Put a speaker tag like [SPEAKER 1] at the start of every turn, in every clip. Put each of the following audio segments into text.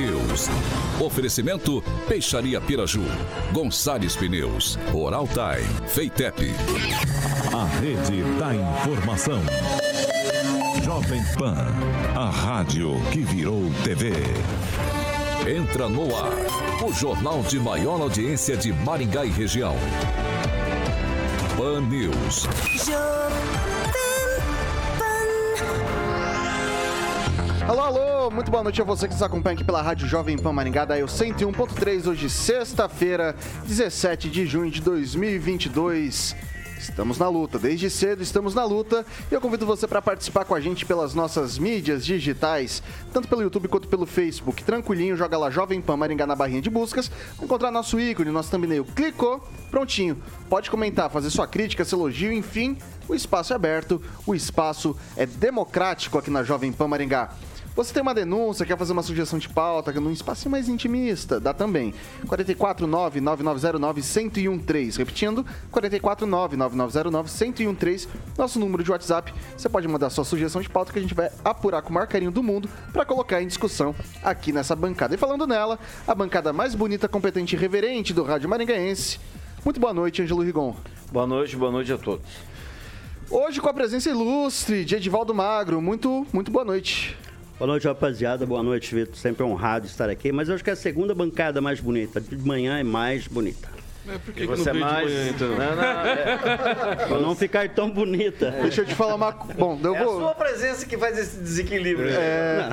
[SPEAKER 1] Pan News. Oferecimento Peixaria Piraju, Gonçalves Pneus, Oral Time, Feitep. A rede da informação. Jovem Pan, a rádio que virou TV. Entra no ar, o jornal de maior audiência de Maringá e região. Pan News.
[SPEAKER 2] Alô, alô, muito boa noite a você que nos acompanha aqui pela Rádio Jovem Pan Maringá, daí o 101.3, hoje sexta-feira, 17 de junho de 2022. Estamos na luta, desde cedo estamos na luta e eu convido você para participar com a gente pelas nossas mídias digitais, tanto pelo YouTube quanto pelo Facebook. Tranquilinho, joga lá Jovem Pan Maringá na barrinha de buscas, encontrar nosso ícone, nosso thumbnail. Clicou, prontinho. Pode comentar, fazer sua crítica, seu elogio, enfim, o espaço é aberto, o espaço é democrático aqui na Jovem Pan Maringá. Você tem uma denúncia, quer fazer uma sugestão de pauta num espaço mais intimista, dá também. 449-9909-1013. Repetindo, 449-9909-1013. Nosso número de WhatsApp. Você pode mandar sua sugestão de pauta que a gente vai apurar com o maior carinho do mundo para colocar em discussão aqui nessa bancada. E falando nela, a bancada mais bonita, competente e reverente do Rádio Maringaense. Muito boa noite, Ângelo Rigon.
[SPEAKER 3] Boa noite, boa noite a todos.
[SPEAKER 2] Hoje com a presença ilustre de Edivaldo Magro. Muito, muito boa noite.
[SPEAKER 4] Boa noite, rapaziada. Boa noite, Vitor. Sempre honrado estar aqui. Mas eu acho que é a segunda bancada mais bonita. De manhã é mais bonita.
[SPEAKER 3] É porque você é mais. Manhã, então? não, não, é...
[SPEAKER 4] Pra não ficar tão bonita.
[SPEAKER 2] É. Deixa eu te falar uma. Bom, eu
[SPEAKER 3] é
[SPEAKER 2] vou.
[SPEAKER 3] a sua presença que faz esse desequilíbrio.
[SPEAKER 2] É.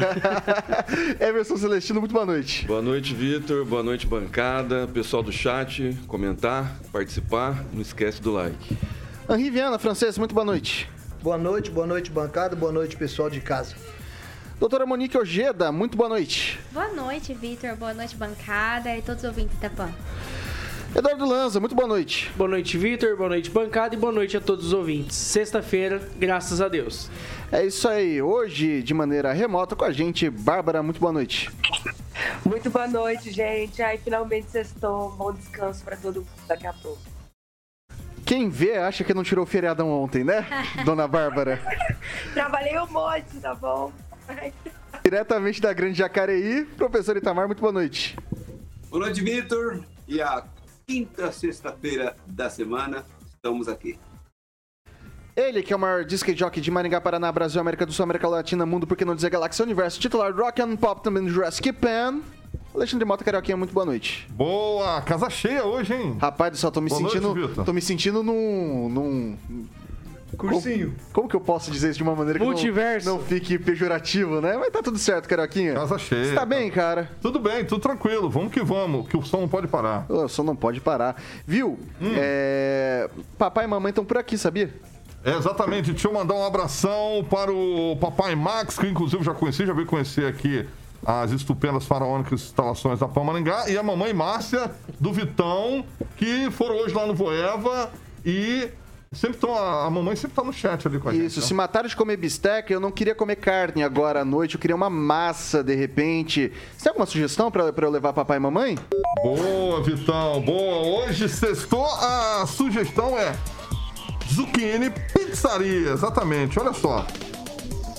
[SPEAKER 2] Emerson Celestino, muito boa noite.
[SPEAKER 5] Boa noite, Vitor. Boa noite, bancada. Pessoal do chat, comentar, participar. Não esquece do like.
[SPEAKER 2] Henri Viana, francês, muito boa noite.
[SPEAKER 6] Boa noite, boa noite, bancada. Boa noite, pessoal de casa.
[SPEAKER 2] Doutora Monique Ojeda, muito boa noite.
[SPEAKER 7] Boa noite, Vitor. Boa noite, bancada e todos os ouvintes da PAN.
[SPEAKER 2] Eduardo Lanza, muito boa noite.
[SPEAKER 8] Boa noite, Vitor. Boa noite, bancada e boa noite a todos os ouvintes. Sexta-feira, graças a Deus.
[SPEAKER 2] É isso aí. Hoje, de maneira remota, com a gente, Bárbara, muito boa noite.
[SPEAKER 9] Muito boa noite, gente. Ai, finalmente sextou. Bom descanso para todo mundo daqui a pouco.
[SPEAKER 2] Quem vê acha que não tirou o feriadão ontem, né, dona Bárbara?
[SPEAKER 9] Trabalhei um monte, tá bom?
[SPEAKER 2] Diretamente da Grande Jacareí, professor Itamar, muito boa noite.
[SPEAKER 10] Boa noite, Vitor. E a quinta sexta-feira da semana, estamos aqui.
[SPEAKER 2] Ele, que é o maior disc jockey de Maringá, Paraná, Brasil, América do Sul, América Latina, Mundo, por que não dizer Galáxia Universo, titular Rock and Pop, também do Jurassic Pan. Alexandre Mota Carioquinha, muito boa noite.
[SPEAKER 11] Boa, casa cheia hoje, hein?
[SPEAKER 2] Rapaz do céu, tô me
[SPEAKER 11] Boa
[SPEAKER 2] sentindo.
[SPEAKER 11] noite,
[SPEAKER 2] tô me sentindo num. num
[SPEAKER 6] Cursinho.
[SPEAKER 2] Como, como que eu posso dizer isso de uma maneira que
[SPEAKER 8] Multiverso.
[SPEAKER 2] não, não fique pejorativo, né? Mas tá tudo certo, Carioquinha.
[SPEAKER 11] Casa cheia.
[SPEAKER 2] Você tá bem, cara?
[SPEAKER 11] Tudo bem, tudo tranquilo. Vamos que vamos, que o som não pode parar.
[SPEAKER 2] O som não pode parar. Viu? É, Papai e mamãe estão por aqui, sabia?
[SPEAKER 11] É, exatamente. Deixa eu mandar um abração para o papai Max, que inclusive já conheci, já veio conhecer aqui as estupendas faraônicas instalações da Pão Maringá, e a mamãe Márcia do Vitão, que foram hoje lá no Voeva e sempre estão. A, a mamãe sempre tá no chat ali com a gente.
[SPEAKER 2] Isso,
[SPEAKER 11] né?
[SPEAKER 2] se mataram de comer bisteca, eu não queria comer carne agora à noite, eu queria uma massa de repente. Você tem alguma sugestão pra, pra eu levar papai e mamãe?
[SPEAKER 11] Boa, Vitão, boa. Hoje sextou, a sugestão é Zucchini Pizzaria, exatamente, olha só.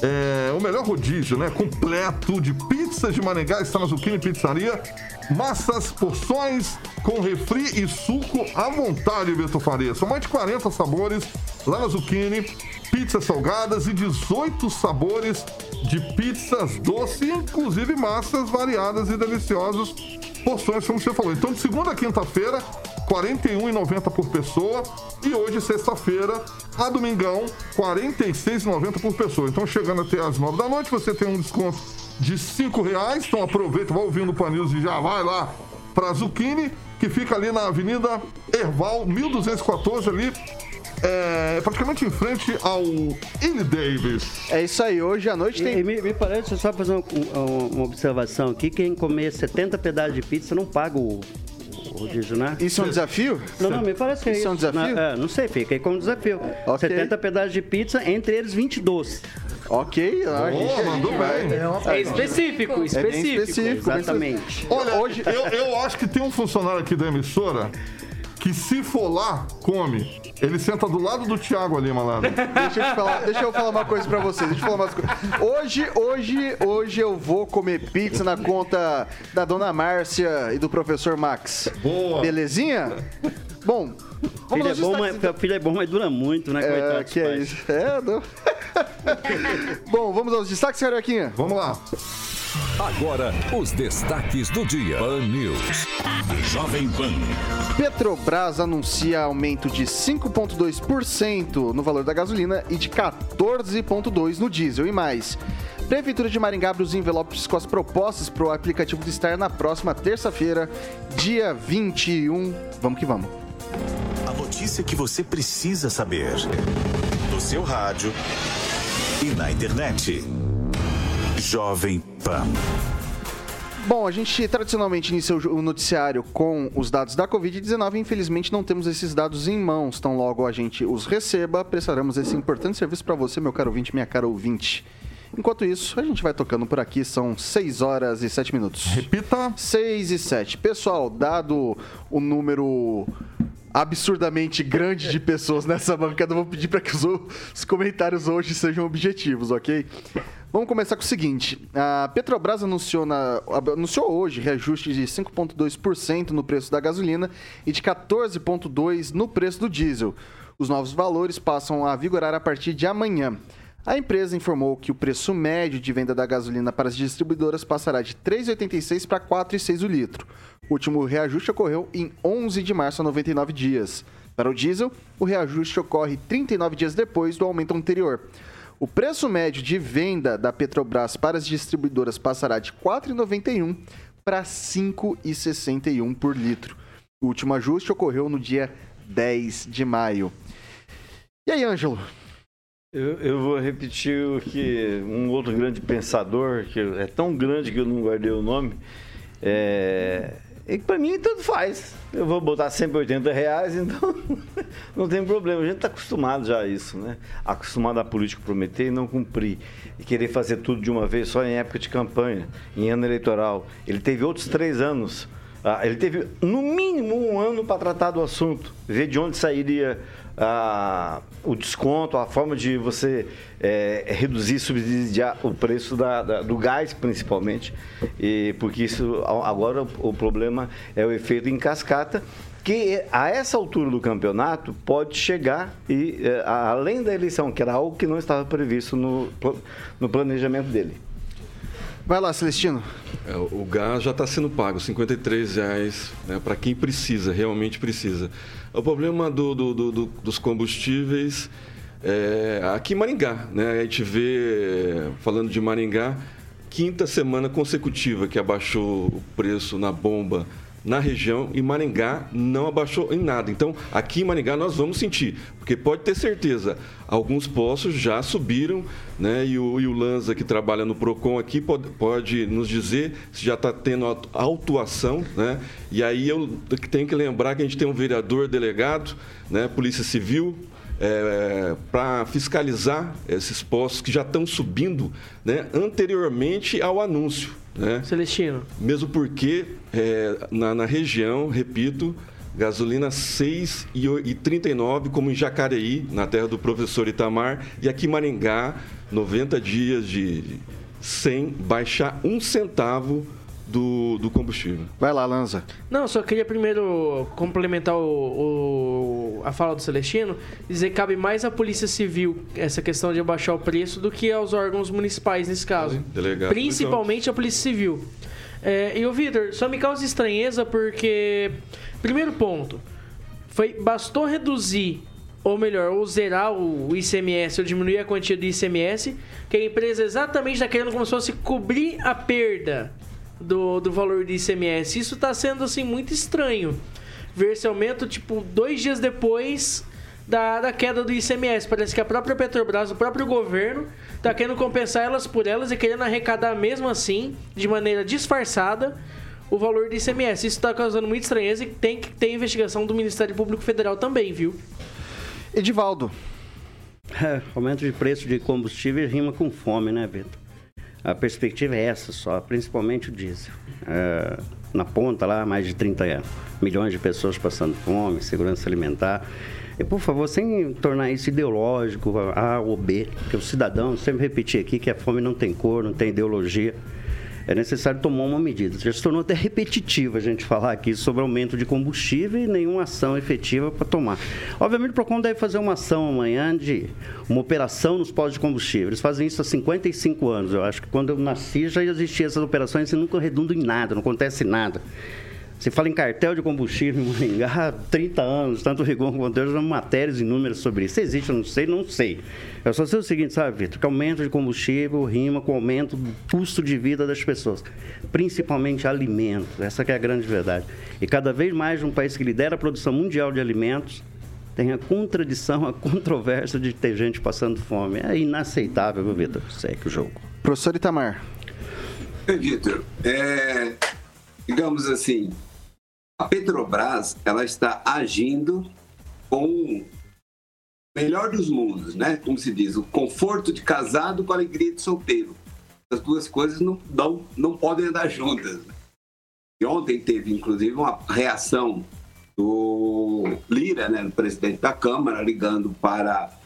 [SPEAKER 11] É, o melhor rodízio, né? Completo de pizzas de Maringá está na Zucchini Pizzaria. Massas, porções com refri e suco à vontade, Beto Faria. São mais de 40 sabores lá na Zucchini. Pizzas salgadas e 18 sabores de pizzas doces, inclusive massas variadas e deliciosas. Porções, como você falou. Então, de segunda a quinta-feira, R$ 41,90 por pessoa. E hoje, sexta-feira, a domingão, R$ 46,90 por pessoa. Então, chegando até às 9 da noite, você tem um desconto de R$ reais. Então, aproveita, vai ouvindo o Pan News e já vai lá para Zucchini, que fica ali na Avenida Erval, 1214, ali, é, praticamente em frente ao Illy Davis.
[SPEAKER 2] É isso aí, hoje à noite tem.
[SPEAKER 4] E, me, me parece, só fazer uma, uma observação aqui: quem comer 70 pedaços de pizza não paga o, o rodízio, né?
[SPEAKER 2] Isso é um desafio?
[SPEAKER 4] Não, não, me parece que é
[SPEAKER 2] Isso
[SPEAKER 4] isso.
[SPEAKER 2] é um desafio?
[SPEAKER 4] Não, é, não sei, fica aí como desafio.
[SPEAKER 2] Ok.
[SPEAKER 4] 70 pedaços de pizza, entre eles 20 doces.
[SPEAKER 2] Ok, a gente...
[SPEAKER 11] mandou bem.
[SPEAKER 6] É uma
[SPEAKER 8] É específico,
[SPEAKER 2] É bem
[SPEAKER 8] específico.
[SPEAKER 2] específico. bem
[SPEAKER 4] Exatamente.
[SPEAKER 11] Olha, hoje eu, eu acho que tem um funcionário aqui da emissora que se for lá, come. Ele senta do lado do Thiago ali, malandro.
[SPEAKER 2] Deixa eu, te falar, deixa eu falar uma coisa pra vocês. Deixa eu falar uma coisa. Hoje, hoje, hoje eu vou comer pizza na conta da dona Márcia e do professor Max.
[SPEAKER 11] Boa.
[SPEAKER 2] Belezinha? Bom,
[SPEAKER 4] Filho é, bom, mas, filho é bom, mas dura muito, né?
[SPEAKER 2] É,
[SPEAKER 4] Coitado
[SPEAKER 2] que é isso. É, não. Bom, vamos aos destaques, Carioquinha.
[SPEAKER 11] Vamos lá.
[SPEAKER 1] Agora, os destaques do dia. Pan News. Jovem Pan.
[SPEAKER 2] Petrobras anuncia aumento de 5,2% no valor da gasolina e de 14,2% no diesel e mais. Prefeitura de Maringá abre os envelopes com as propostas para o aplicativo do Star na próxima terça-feira, dia 21. Vamos que vamos.
[SPEAKER 12] A notícia que você precisa saber. No seu rádio e na internet. Jovem Pan.
[SPEAKER 2] Bom, a gente tradicionalmente inicia o noticiário com os dados da Covid-19. Infelizmente, não temos esses dados em mãos. Tão logo a gente os receba, prestaremos esse importante serviço para você, meu caro ouvinte, minha cara ouvinte. Enquanto isso, a gente vai tocando por aqui. São 6 horas e 7 minutos.
[SPEAKER 11] Repita.
[SPEAKER 2] 6 e 7. Pessoal, dado o número absurdamente grande de pessoas nessa bancada, vou pedir para que os, os comentários hoje sejam objetivos, ok? Vamos começar com o seguinte: a Petrobras anunciou, na- anunciou hoje reajuste de 5,2% no preço da gasolina e de 14,2% no preço do diesel. Os novos valores passam a vigorar a partir de amanhã. A empresa informou que o preço médio de venda da gasolina para as distribuidoras passará de R$ 3,86 para R$ 4,06 o litro. O último reajuste ocorreu em 11 de março a 99 dias. Para o diesel, o reajuste ocorre 39 dias depois do aumento anterior. O preço médio de venda da Petrobras para as distribuidoras passará de R$ 4,91 para R$ 5,61 por litro. O último ajuste ocorreu no dia 10 de maio. E aí, Ângelo?
[SPEAKER 3] Eu, eu vou repetir o que um outro grande pensador, que é tão grande que eu não guardei o nome, é, e que para mim tanto faz. Eu vou botar 180 reais, então não tem problema. A gente está acostumado já a isso, né? Acostumado a político prometer e não cumprir. E querer fazer tudo de uma vez só em época de campanha, em ano eleitoral. Ele teve outros três anos. ah, ele teve no mínimo um ano para tratar do assunto, ver de onde sairia ah, o desconto, a forma de você eh, reduzir, subsidiar o preço da- da- do gás, principalmente, e, porque isso a- agora o, o problema é o efeito em cascata, que a essa altura do campeonato pode chegar e a- além da eleição, que era algo que não estava previsto no, no planejamento dele.
[SPEAKER 2] Vai lá, Celestino.
[SPEAKER 5] É, o gás já está sendo pago, 53 reais, né, para quem precisa, realmente precisa. O problema do- do- do- do- dos combustíveis é aqui em Maringá, né? A gente vê, falando de Maringá, quinta semana consecutiva que abaixou o preço na bomba na região e Maringá não abaixou em nada. Então, aqui em Maringá nós vamos sentir, porque pode ter certeza, alguns postos já subiram, né? E o, e o Lanza, que trabalha no PROCON aqui, pode, pode nos dizer se já está tendo autu- autuação, né? E aí eu tenho que lembrar que a gente tem um vereador delegado, né? Polícia Civil, para fiscalizar esses postos que já estão subindo né, anteriormente ao anúncio. Né?
[SPEAKER 8] Celestino.
[SPEAKER 5] Mesmo porque é, na, na região, repito, gasolina 6,39, como em Jacareí, na terra do professor Itamar, e aqui em Maringá, 90 dias de sem baixar um centavo do, do combustível.
[SPEAKER 2] Vai lá, Lanza.
[SPEAKER 8] Não, só queria primeiro complementar o, o- a fala do Celestino, dizer que cabe mais à Polícia Civil essa questão de abaixar o preço do que aos órgãos municipais nesse caso.
[SPEAKER 5] Delegado.
[SPEAKER 8] Principalmente a Polícia Civil. É, e o Vitor, só me causa estranheza porque, primeiro ponto, foi bastou reduzir, ou melhor, ou zerar o ICMS, ou diminuir a quantia do ICMS, que a empresa exatamente está querendo como se fosse cobrir a perda do, do valor do ICMS. Isso está sendo, assim, muito estranho. Ver esse aumento, tipo, dois dias depois da, da queda do ICMS. Parece que a própria Petrobras, o próprio governo, está querendo compensar elas por elas e querendo arrecadar mesmo assim, de maneira disfarçada, o valor do ICMS. Isso está causando muita estranheza e tem que ter investigação do Ministério Público Federal também, viu?
[SPEAKER 2] Edivaldo.
[SPEAKER 4] É, aumento de preço de combustível rima com fome, né, Vitor? A perspectiva é essa só, principalmente o diesel. É, na ponta lá, mais de 30 milhões de pessoas passando fome, segurança alimentar. E, por favor, sem tornar isso ideológico, A ou B, porque o cidadão, sempre repetir aqui que a fome não tem cor, não tem ideologia é necessário tomar uma medida. Já se tornou até repetitivo a gente falar aqui sobre aumento de combustível e nenhuma ação efetiva para tomar. Obviamente, o PROCON deve fazer uma ação amanhã de uma operação nos postos de combustível. Eles fazem isso há 55 anos. Eu acho que quando eu nasci já existiam essas operações e nunca redundam em nada, não acontece nada. Você fala em cartel de combustível em Maringá há 30 anos, tanto o Rigon quanto Deus, matérias inúmeras sobre isso. Se existe, eu não sei, não sei. Eu só sei o seguinte, sabe, Vitor? Que aumento de combustível rima com aumento do custo de vida das pessoas, principalmente alimentos. Essa é a grande verdade. E cada vez mais um país que lidera a produção mundial de alimentos tem a contradição, a controvérsia de ter gente passando fome. É inaceitável, viu, Vitor? Segue o jogo.
[SPEAKER 2] Professor Itamar.
[SPEAKER 10] Vitor, é, digamos assim, a Petrobras ela está agindo com o melhor dos mundos, né? Como se diz, o conforto de casado com a alegria de solteiro. As duas coisas não, não, não podem andar juntas. Né? E ontem teve, inclusive, uma reação do Lira, né, do presidente da Câmara, ligando para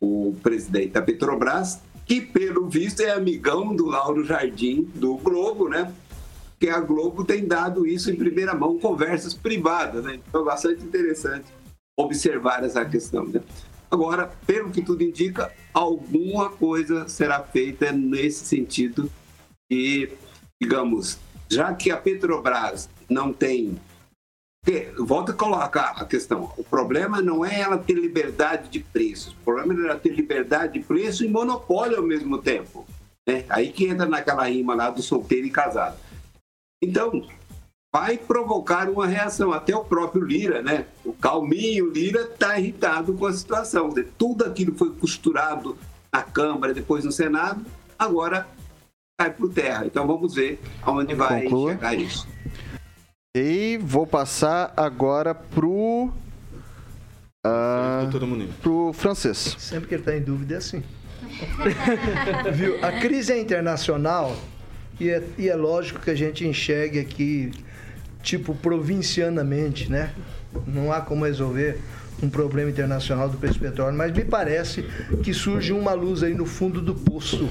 [SPEAKER 10] o presidente da Petrobras, que, pelo visto, é amigão do Lauro Jardim, do Globo, né? Que a Globo tem dado isso em primeira mão, conversas privadas, né? Então, bastante interessante observar essa questão. Né? Agora, pelo que tudo indica, alguma coisa será feita nesse sentido e, digamos, já que a Petrobras não tem Volta a colocar a questão. O problema não é ela ter liberdade de preços. O problema é ela ter liberdade de preço e monopólio ao mesmo tempo. Né? Aí que entra naquela rima lá do solteiro e casado. Então, vai provocar uma reação. Até o próprio Lira, né? O calminho Lira está irritado com a situação. Tudo aquilo foi costurado na Câmara, depois no Senado, agora cai por terra. Então vamos ver aonde vai Conclua. chegar isso.
[SPEAKER 2] E vou passar agora pro. Uh, pro francês.
[SPEAKER 6] Sempre que ele está em dúvida é assim. Viu? A crise é internacional e é, e é lógico que a gente enxergue aqui, tipo, provincianamente, né? Não há como resolver um problema internacional do preço do petróleo, mas me parece que surge uma luz aí no fundo do poço.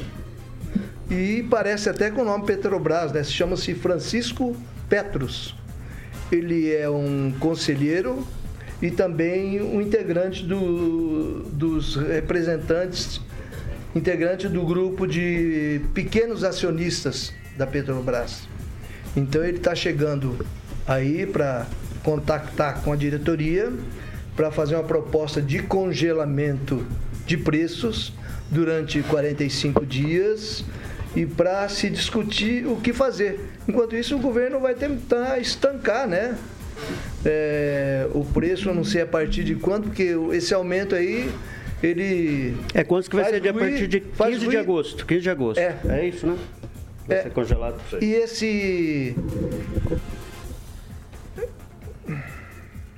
[SPEAKER 6] E parece até com o nome Petrobras, né? Se chama-se Francisco Petros. Ele é um conselheiro e também um integrante do, dos representantes integrante do grupo de pequenos acionistas da Petrobras. Então ele está chegando aí para contactar com a diretoria para fazer uma proposta de congelamento de preços durante 45 dias e para se discutir o que fazer. Enquanto isso, o governo vai tentar estancar, né? É, o preço, não sei a partir de quanto, porque esse aumento aí ele.
[SPEAKER 4] É quanto que vai ser de a partir de 15 de agosto. 15 de agosto.
[SPEAKER 6] É.
[SPEAKER 4] É isso, né? Vai
[SPEAKER 6] é.
[SPEAKER 4] ser congelado.
[SPEAKER 6] E esse.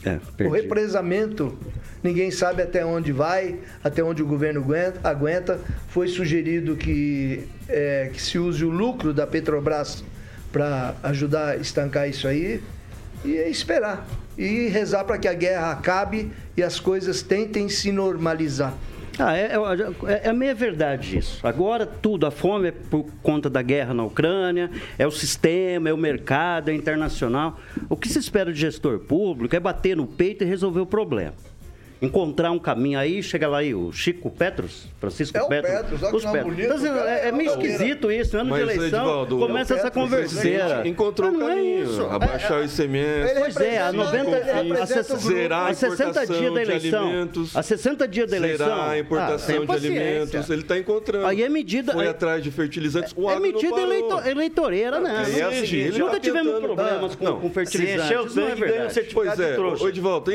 [SPEAKER 4] É,
[SPEAKER 6] o represamento, ninguém sabe até onde vai, até onde o governo aguenta. aguenta. Foi sugerido que, é, que se use o lucro da Petrobras para ajudar a estancar isso aí e esperar e rezar para que a guerra acabe e as coisas tentem se normalizar.
[SPEAKER 4] Ah, é, é, é, meia verdade isso. Agora tudo, a fome é por conta da guerra na Ucrânia, é o sistema, é o mercado, é internacional. O que se espera de gestor público é bater no peito e resolver o problema encontrar um caminho aí, chega lá aí o Chico Petros, Francisco
[SPEAKER 6] é
[SPEAKER 4] Petros.
[SPEAKER 6] Petros os Petros. Bonito,
[SPEAKER 4] então, é, é, meio esquisito isso, ano Mas, de eleição, Edivaldo, começa essa converseira.
[SPEAKER 5] Encontrou o caminho, é abaixar o ICMS.
[SPEAKER 4] Pois é, a 90, a, zerar a, 60 dias da eleição, a 60 dias da eleição,
[SPEAKER 5] zerar a importação de alimentos, ele está encontrando.
[SPEAKER 4] Aí é medida,
[SPEAKER 5] foi atrás de fertilizantes,
[SPEAKER 4] o É medida eleitoreira, né? Nunca tá tivemos problemas com fertilizantes, não é verdade.
[SPEAKER 5] Pois é, Edivaldo,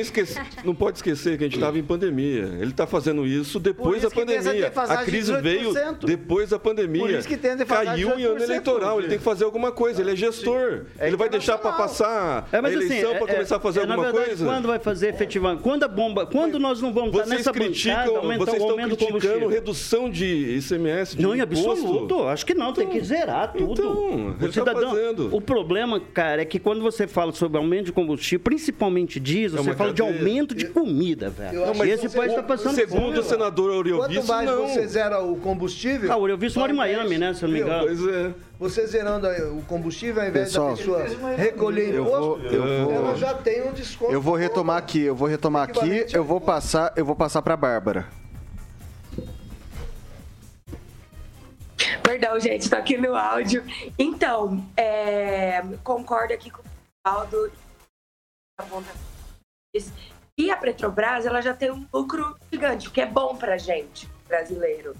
[SPEAKER 5] não pode esquecer que a gente gente estava em pandemia. Ele está fazendo isso depois da
[SPEAKER 2] isso essa
[SPEAKER 5] pandemia. A
[SPEAKER 2] de
[SPEAKER 5] crise veio
[SPEAKER 2] 18%.
[SPEAKER 5] depois da pandemia.
[SPEAKER 2] Por isso que tem a
[SPEAKER 5] Caiu em ano
[SPEAKER 2] 18%,
[SPEAKER 5] eleitoral. Ele tem que fazer alguma coisa. Ele é gestor.
[SPEAKER 2] É
[SPEAKER 5] ele vai deixar para passar
[SPEAKER 4] É,
[SPEAKER 5] a
[SPEAKER 4] assim,
[SPEAKER 5] eleição
[SPEAKER 4] é-
[SPEAKER 5] para começar a fazer
[SPEAKER 4] é, na
[SPEAKER 5] alguma
[SPEAKER 4] verdade,
[SPEAKER 5] coisa?
[SPEAKER 4] Quando vai fazer efetivamente? Quando a bomba. Quando nós não vamos estar
[SPEAKER 5] Vocês
[SPEAKER 4] nessa
[SPEAKER 5] criticam,
[SPEAKER 4] bancada, aumentar
[SPEAKER 5] vocês
[SPEAKER 4] o
[SPEAKER 5] estão criticando
[SPEAKER 4] combustível?
[SPEAKER 5] redução de ICMS, de
[SPEAKER 4] Não, em
[SPEAKER 5] imposto.
[SPEAKER 4] absoluto. Acho que não, tem que zerar tudo.
[SPEAKER 5] Então, ele tá fazendo.
[SPEAKER 4] o problema, cara, é que quando você fala sobre aumento de combustível, principalmente diesel,
[SPEAKER 5] É
[SPEAKER 4] você fala de aumento de comida, velho.
[SPEAKER 6] Acho
[SPEAKER 4] E esse país está passando
[SPEAKER 5] Segundo
[SPEAKER 4] fome.
[SPEAKER 5] o senador
[SPEAKER 6] Quanto
[SPEAKER 5] Auriovice,
[SPEAKER 6] mais
[SPEAKER 5] não.
[SPEAKER 6] você zera o combustível.
[SPEAKER 4] Ah, o Auriovice mora em Miami, né, se eu não me engano.
[SPEAKER 5] Pois é.
[SPEAKER 6] Você zerando o combustível, ao invés
[SPEAKER 2] Pessoal,
[SPEAKER 6] da pessoa recolher
[SPEAKER 2] eu
[SPEAKER 6] imposto,
[SPEAKER 2] vou- eu vou-
[SPEAKER 6] ela já tem um desconto.
[SPEAKER 2] Eu vou retomar aqui, eu vou retomar aqui, eu vou passar, eu vou passar pra Bárbara.
[SPEAKER 9] Perdão, gente, tô aqui no áudio. Então, é, concordo aqui com o Paulo. E a Petrobras, ela já tem um lucro gigante, que é bom pra gente, brasileiro.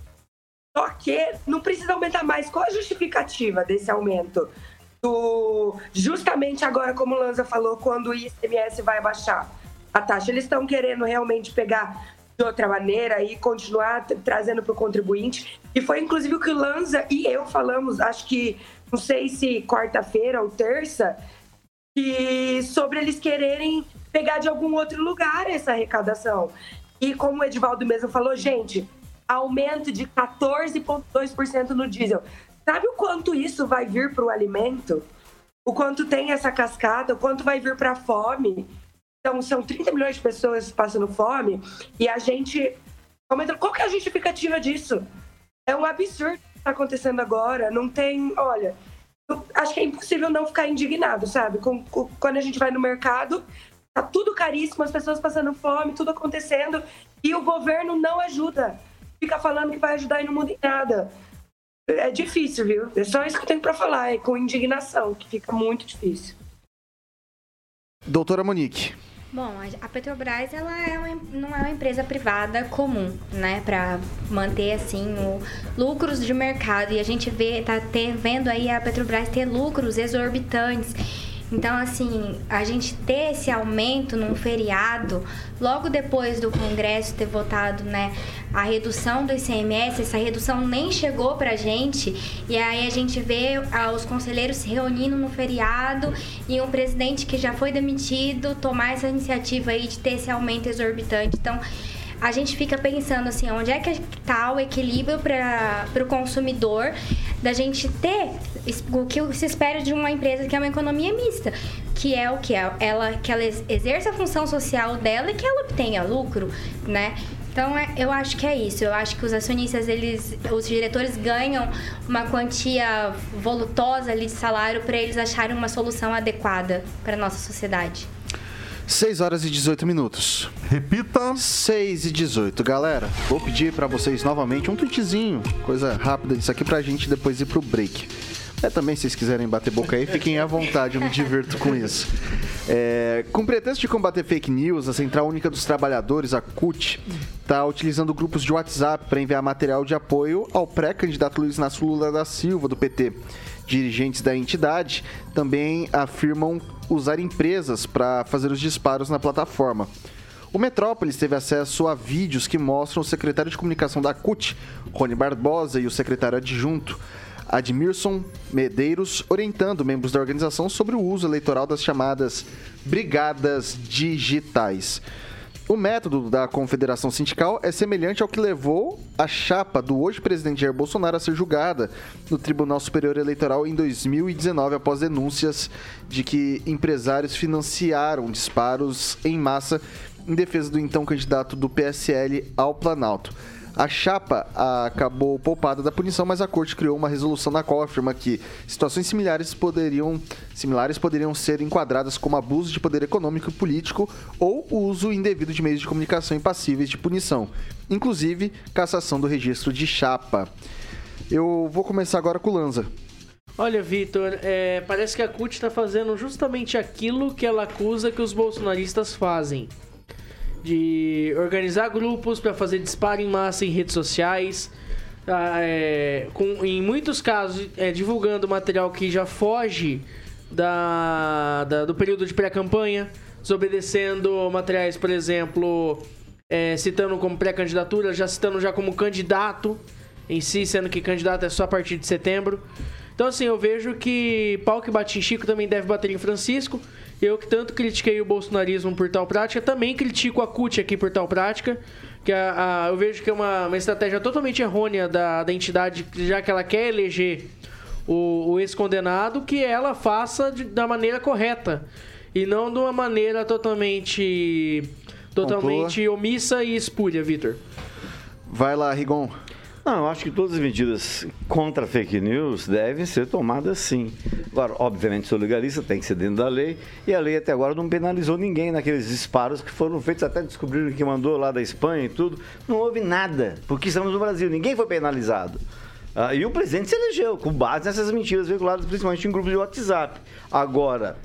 [SPEAKER 9] Só que não precisa aumentar mais. Qual a justificativa desse aumento? Do, justamente agora, como o Lanza falou, quando o ICMS vai baixar a taxa. Eles estão querendo realmente pegar de outra maneira e continuar trazendo para o contribuinte. E foi inclusive o que o Lanza e eu falamos, acho que, não sei se quarta-feira ou terça, que sobre eles quererem pegar de algum outro lugar essa arrecadação. E como o Edivaldo mesmo falou, gente, aumento de 14,2% no diesel. Sabe o quanto isso vai vir para o alimento? O quanto tem essa cascata? O quanto vai vir para a fome? Então, são 30 milhões de pessoas passando fome e a gente. Qual que é a justificativa disso? É um absurdo que está acontecendo agora. Não tem. Olha, acho que é impossível não ficar indignado, sabe? Com- com- quando a gente vai no mercado, tá tudo caríssimo, as pessoas passando fome, tudo acontecendo e o governo não ajuda. Fica falando que vai ajudar e não muda em nada. É difícil, viu? É só isso que eu tenho para falar, é com indignação, que fica muito difícil.
[SPEAKER 2] Doutora Monique.
[SPEAKER 7] Bom, a- Petrobras ela é uma, não é uma empresa privada comum, né, para manter assim o lucros de mercado e a gente vê tá ter, vendo aí a Petrobras ter lucros exorbitantes. Então, assim, a gente ter esse aumento num feriado, logo depois do Congresso ter votado, né, a redução do ICMS, essa redução nem chegou pra gente, e aí a gente vê ah, os conselheiros se reunindo no feriado e um presidente que já foi demitido tomar essa iniciativa aí de ter esse aumento exorbitante. Então, a gente fica pensando assim, onde é que está o equilíbrio para o consumidor da gente ter o que se espera de uma empresa que é uma economia mista, que é o que ela que ela ex- exerça a função social dela e que ela obtenha lucro, né? Então é- eu acho que é isso. Eu acho que os acionistas, eles, os diretores ganham uma quantia volutosa ali de salário para eles acharem uma solução adequada para nossa sociedade.
[SPEAKER 2] 6 horas e 18 minutos.
[SPEAKER 11] Repita.
[SPEAKER 2] 6 e 18. Galera, vou pedir pra vocês novamente um tweetzinho, coisa rápida disso aqui pra gente depois ir pro break. É, também, se vocês quiserem bater boca aí, fiquem à vontade, eu me divirto com isso. É, com pretexto de combater fake news, a Central Única dos Trabalhadores, a CUT, está utilizando grupos de WhatsApp para enviar material de apoio ao pré-candidato Luiz Inácio Lula da Silva, do PT. Dirigentes da entidade também afirmam usar empresas para fazer os disparos na plataforma. O Metrópolis teve acesso a vídeos que mostram o secretário de comunicação da CUT, Rony Barbosa, e o secretário adjunto, Admirson Medeiros, orientando membros da organização sobre o uso eleitoral das chamadas brigadas digitais. O método da Confederação Sindical é semelhante ao que levou a chapa do hoje presidente Jair Bolsonaro a ser julgada no Tribunal Superior Eleitoral em 2019 após denúncias de que empresários financiaram disparos em massa em defesa do então candidato do PSL ao Planalto. A chapa acabou poupada da punição, mas a corte criou uma resolução na qual afirma que situações similares poderiam, similares poderiam ser enquadradas como abuso de poder econômico e político ou uso indevido de meios de comunicação impassíveis de punição, inclusive cassação do registro de chapa. Eu vou começar agora com o Lanza.
[SPEAKER 8] Olha, Vitor, é, parece que a CUT está fazendo justamente aquilo que ela acusa que os bolsonaristas fazem. De organizar grupos para fazer disparo em massa em redes sociais. ah, é, com, em muitos casos, é, divulgando material que já foge da, da- do período de pré-campanha. Desobedecendo materiais, por exemplo, é, citando como pré-candidatura, já citando já como candidato em si, sendo que candidato é só a partir de setembro. Então, assim, eu vejo que pau que bate em Chico também deve bater em Francisco. Eu que tanto critiquei o bolsonarismo por tal prática, também critico a CUT aqui por tal prática. Que a, a, eu vejo que é uma, uma estratégia totalmente errônea da, da entidade, já que ela quer eleger o, o ex-condenado, que ela faça de, da maneira correta. E não de uma maneira totalmente, totalmente omissa e espúria, Vitor.
[SPEAKER 2] Vai lá, Rigon.
[SPEAKER 3] Não, eu acho que todas as medidas contra fake news devem ser tomadas sim. Agora, obviamente, sou legalista, tem que ser dentro da lei, e a lei até agora não penalizou ninguém naqueles disparos que foram feitos, até descobriram que mandou lá da Espanha e tudo. Não houve nada, porque estamos no Brasil, ninguém foi penalizado. Ah, e o presidente se elegeu com base nessas mentiras veiculadas principalmente em grupos de WhatsApp. Agora,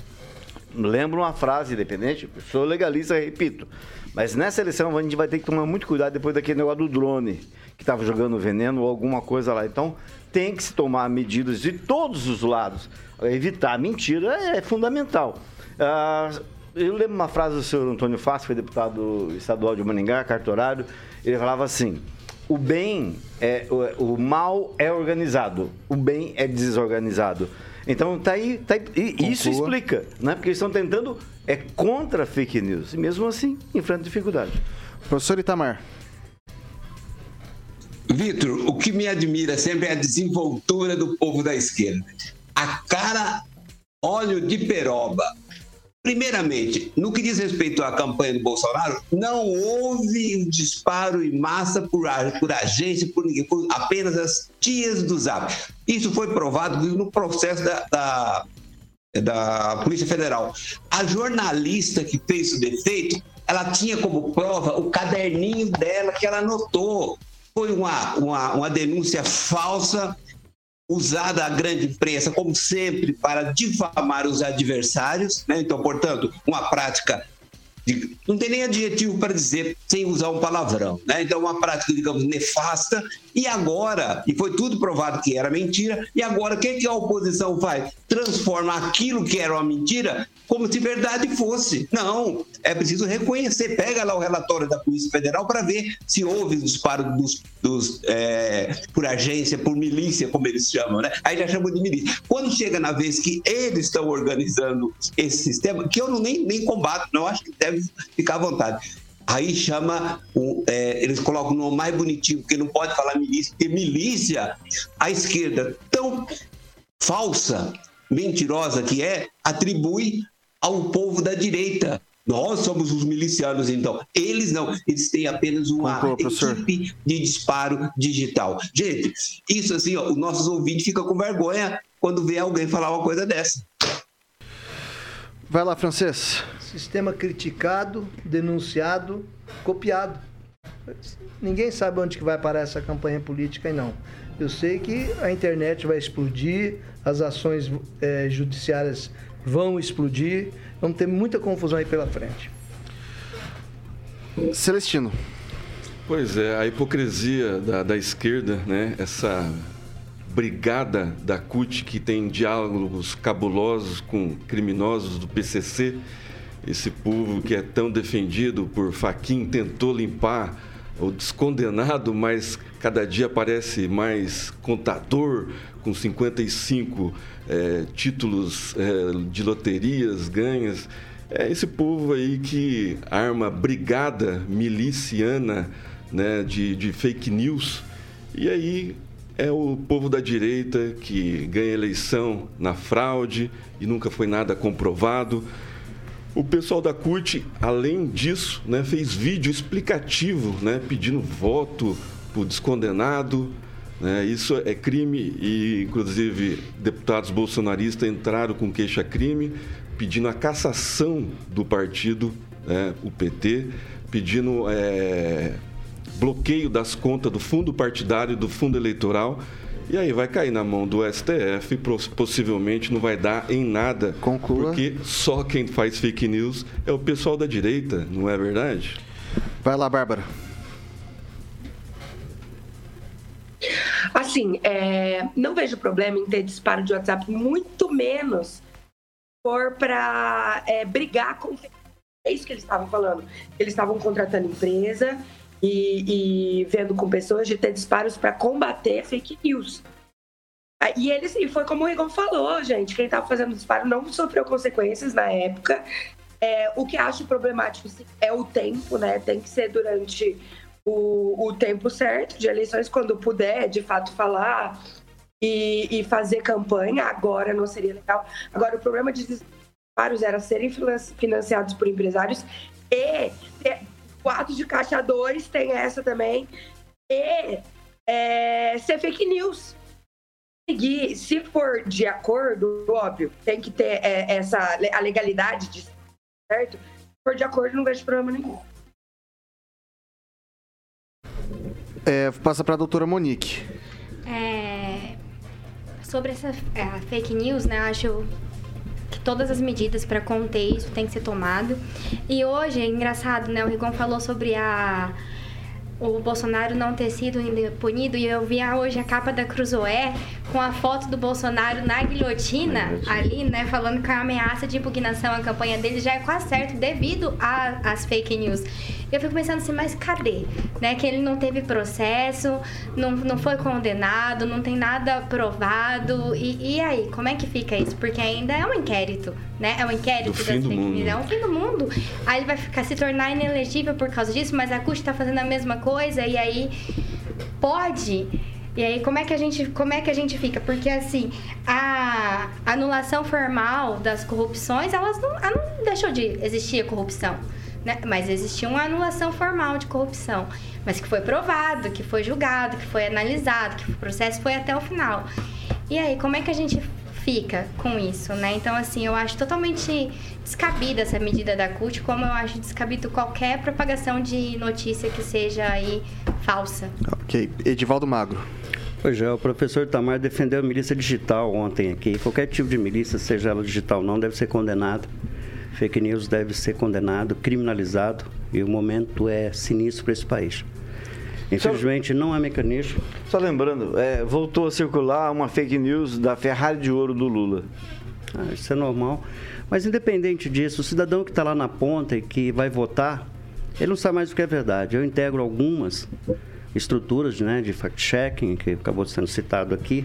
[SPEAKER 3] lembro uma frase independente, sou legalista, repito, mas nessa eleição a gente vai ter que tomar muito cuidado depois daquele negócio do drone que estava jogando veneno ou alguma coisa lá. Então, tem que se tomar medidas de todos os lados. Evitar mentira é fundamental. Ah, eu lembro uma frase do senhor Antônio Fácil, foi deputado estadual de Maningá, cartorário. Ele falava assim: o bem é o, mal é organizado, o bem é desorganizado. Então tá aí, tá aí isso explica, né? Porque eles estão tentando é contra fake news e mesmo assim enfrenta dificuldade.
[SPEAKER 2] Professor Itamar.
[SPEAKER 10] Vitor, o que me admira sempre é a desenvoltura do povo da esquerda. A cara óleo de peroba. Primeiramente, no que diz respeito à campanha do Bolsonaro, não houve disparo em massa por, por agência, por ninguém, por apenas as tias do Zap. Isso foi provado no processo da, da, da Polícia Federal. A jornalista que fez o defeito, ela tinha como prova o caderninho dela que ela anotou foi uma, uma, uma denúncia falsa, usada a grande imprensa, como sempre, para difamar os adversários. Né? Então, portanto, uma prática não tem nem adjetivo para dizer sem usar um palavrão. Né? Então, uma prática, digamos, nefasta. E agora, e foi tudo provado que era mentira, e agora o que, que a oposição faz? Transforma aquilo que era uma mentira como se verdade fosse. Não, é preciso reconhecer. Pega lá o relatório da Polícia Federal para ver se houve disparo dos, dos é, por agência, por milícia, como eles chamam, né? Aí já chamam de milícia. Quando chega na vez que eles estão organizando esse sistema, que eu não, nem, nem combato, não acho que deve ficar à vontade. Aí chama, o, é, eles colocam o nome mais bonitinho, porque não pode falar milícia, porque milícia, a esquerda tão falsa, mentirosa que é, atribui ao povo da direita. Nós somos os milicianos, então. Eles não. Eles têm apenas uma equipe de disparo digital. Gente, isso assim, ó, os nossos ouvintes ficam com vergonha quando vê alguém falar uma coisa dessa.
[SPEAKER 2] Vai lá, francês.
[SPEAKER 6] Sistema criticado, denunciado, copiado. Ninguém sabe onde que vai parar essa campanha política e não. Eu sei que a internet vai explodir, as ações é, judiciárias vão explodir. Vamos ter muita confusão aí pela frente.
[SPEAKER 2] Celestino.
[SPEAKER 5] Pois é, a hipocrisia da, da esquerda, né? Essa brigada da CUT que tem diálogos cabulosos com criminosos do PCC, esse povo que é tão defendido por Faquin tentou limpar o descondenado, mas cada dia parece mais contador, com 55 é, títulos é, de loterias ganhas. É esse povo aí que arma brigada miliciana né, de, de fake news. E aí é o povo da direita que ganha eleição na fraude e nunca foi nada comprovado. O pessoal da CUT, além disso, né, fez vídeo explicativo, né, pedindo voto por descondenado. Né, isso é crime e, inclusive, deputados bolsonaristas entraram com queixa-crime, pedindo a cassação do partido, né, o PT, pedindo é, bloqueio das contas do fundo partidário e do fundo eleitoral e aí vai cair na mão do STF, possivelmente não vai dar em nada.
[SPEAKER 2] Conclua.
[SPEAKER 5] Porque só quem faz fake news é o pessoal da direita, não é verdade?
[SPEAKER 2] Vai lá, Bárbara.
[SPEAKER 9] Assim, é, não vejo problema em ter disparo de WhatsApp, muito menos for para é, brigar com É isso que eles estavam falando. Eles estavam contratando empresa e, e vendo com pessoas de ter disparos para combater fake news. Ah, E eles, e foi como o Rigon falou, gente, quem estava fazendo disparo não sofreu consequências na época. É, o que acho problemático é o tempo, né? Tem que ser durante o, o tempo certo de eleições, quando puder, de fato, falar e, e fazer campanha. Agora não seria legal. Agora, o problema de disparos era serem finan- financiados por empresários e o ato de caixa 2 tem essa também. E é, ser fake news seguir, se for de acordo, óbvio, tem que ter é, essa a legalidade de certo. Se for de acordo, não vejo problema nenhum.
[SPEAKER 2] É, passa para a doutora Monique.
[SPEAKER 7] É, sobre essa é, fake news, né? Eu acho que todas as medidas para conter isso tem que ser tomado. E hoje é engraçado, né? O Rigon falou sobre a o Bolsonaro não ter sido ainda punido e eu vi hoje a capa da Cruzoé com a foto do Bolsonaro na guilhotina ali, né, falando que a ameaça de impugnação à campanha dele já é quase certo devido às fake news. Eu fico pensando assim, mas cadê? Né, que ele não teve processo, não, não foi condenado, não tem nada provado. E, e aí, como é que fica isso? Porque ainda é um inquérito, né? É um inquérito
[SPEAKER 5] Do
[SPEAKER 7] das
[SPEAKER 5] fim do
[SPEAKER 7] fake
[SPEAKER 5] mundo.
[SPEAKER 7] news, é um fim do mundo. Aí ele vai ficar se tornar inelegível por causa disso, mas a CUT tá fazendo a mesma coisa e aí pode. E aí como é que a gente, como é que a gente fica? Porque assim, a anulação formal das corrupções, elas não, ela não deixou de existir a corrupção. Né? Mas existia uma anulação formal de corrupção, mas que foi provado, que foi julgado, que foi analisado, que o processo foi até o final. E aí, como é que a gente fica com isso, né? Então, assim, eu acho totalmente descabida essa medida da CUT, como eu acho descabido qualquer propagação de notícia que seja aí falsa.
[SPEAKER 2] Ok. Edivaldo Magro.
[SPEAKER 4] Pois é, o professor Tamar defendeu a milícia digital ontem aqui. Qualquer tipo de milícia, seja ela digital ou não, deve ser condenado. Fake news deve ser condenado, criminalizado. E o momento é sinistro para esse país. Infelizmente, não há mecanismo.
[SPEAKER 3] Só lembrando, é, voltou a circular uma fake news da Ferrari de ouro do Lula.
[SPEAKER 4] Ah, isso é normal. Mas independente disso, o cidadão que está lá na ponta e que vai votar, ele não sabe mais o que é verdade. Eu integro algumas estruturas né, de fact-checking, que acabou sendo citado aqui,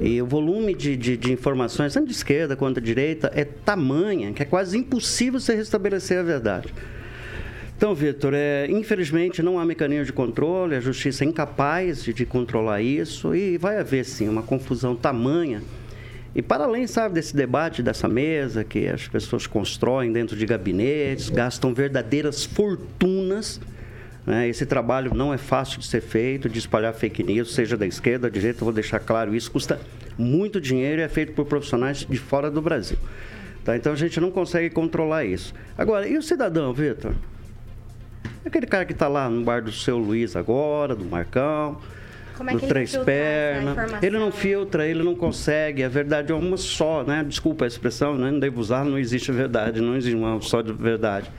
[SPEAKER 4] e o volume de, de, de informações, tanto de esquerda quanto de direita, é tamanha que é quase impossível você restabelecer a verdade. Então, Vitor, é, infelizmente não há mecanismo de controle, a justiça é incapaz de, de controlar isso e vai haver sim uma confusão tamanha. E para além, sabe, desse debate, dessa mesa que as pessoas constroem dentro de gabinetes, gastam verdadeiras fortunas. Né? Esse trabalho não é fácil de ser feito, de espalhar fake news, seja da esquerda, da direita, eu vou deixar claro isso, custa muito dinheiro e é feito por profissionais de fora do Brasil. Tá? Então a gente não consegue controlar isso. Agora, e o cidadão, Vitor? Aquele cara que está lá no bar do seu Luiz agora, do Marcão,
[SPEAKER 7] Como é
[SPEAKER 4] do
[SPEAKER 7] vai
[SPEAKER 4] Três Pernas. Ele não filtra, ele não consegue. A verdade é uma só, né? Desculpa a expressão, né? não devo usar, não existe verdade, não existe uma só de verdade.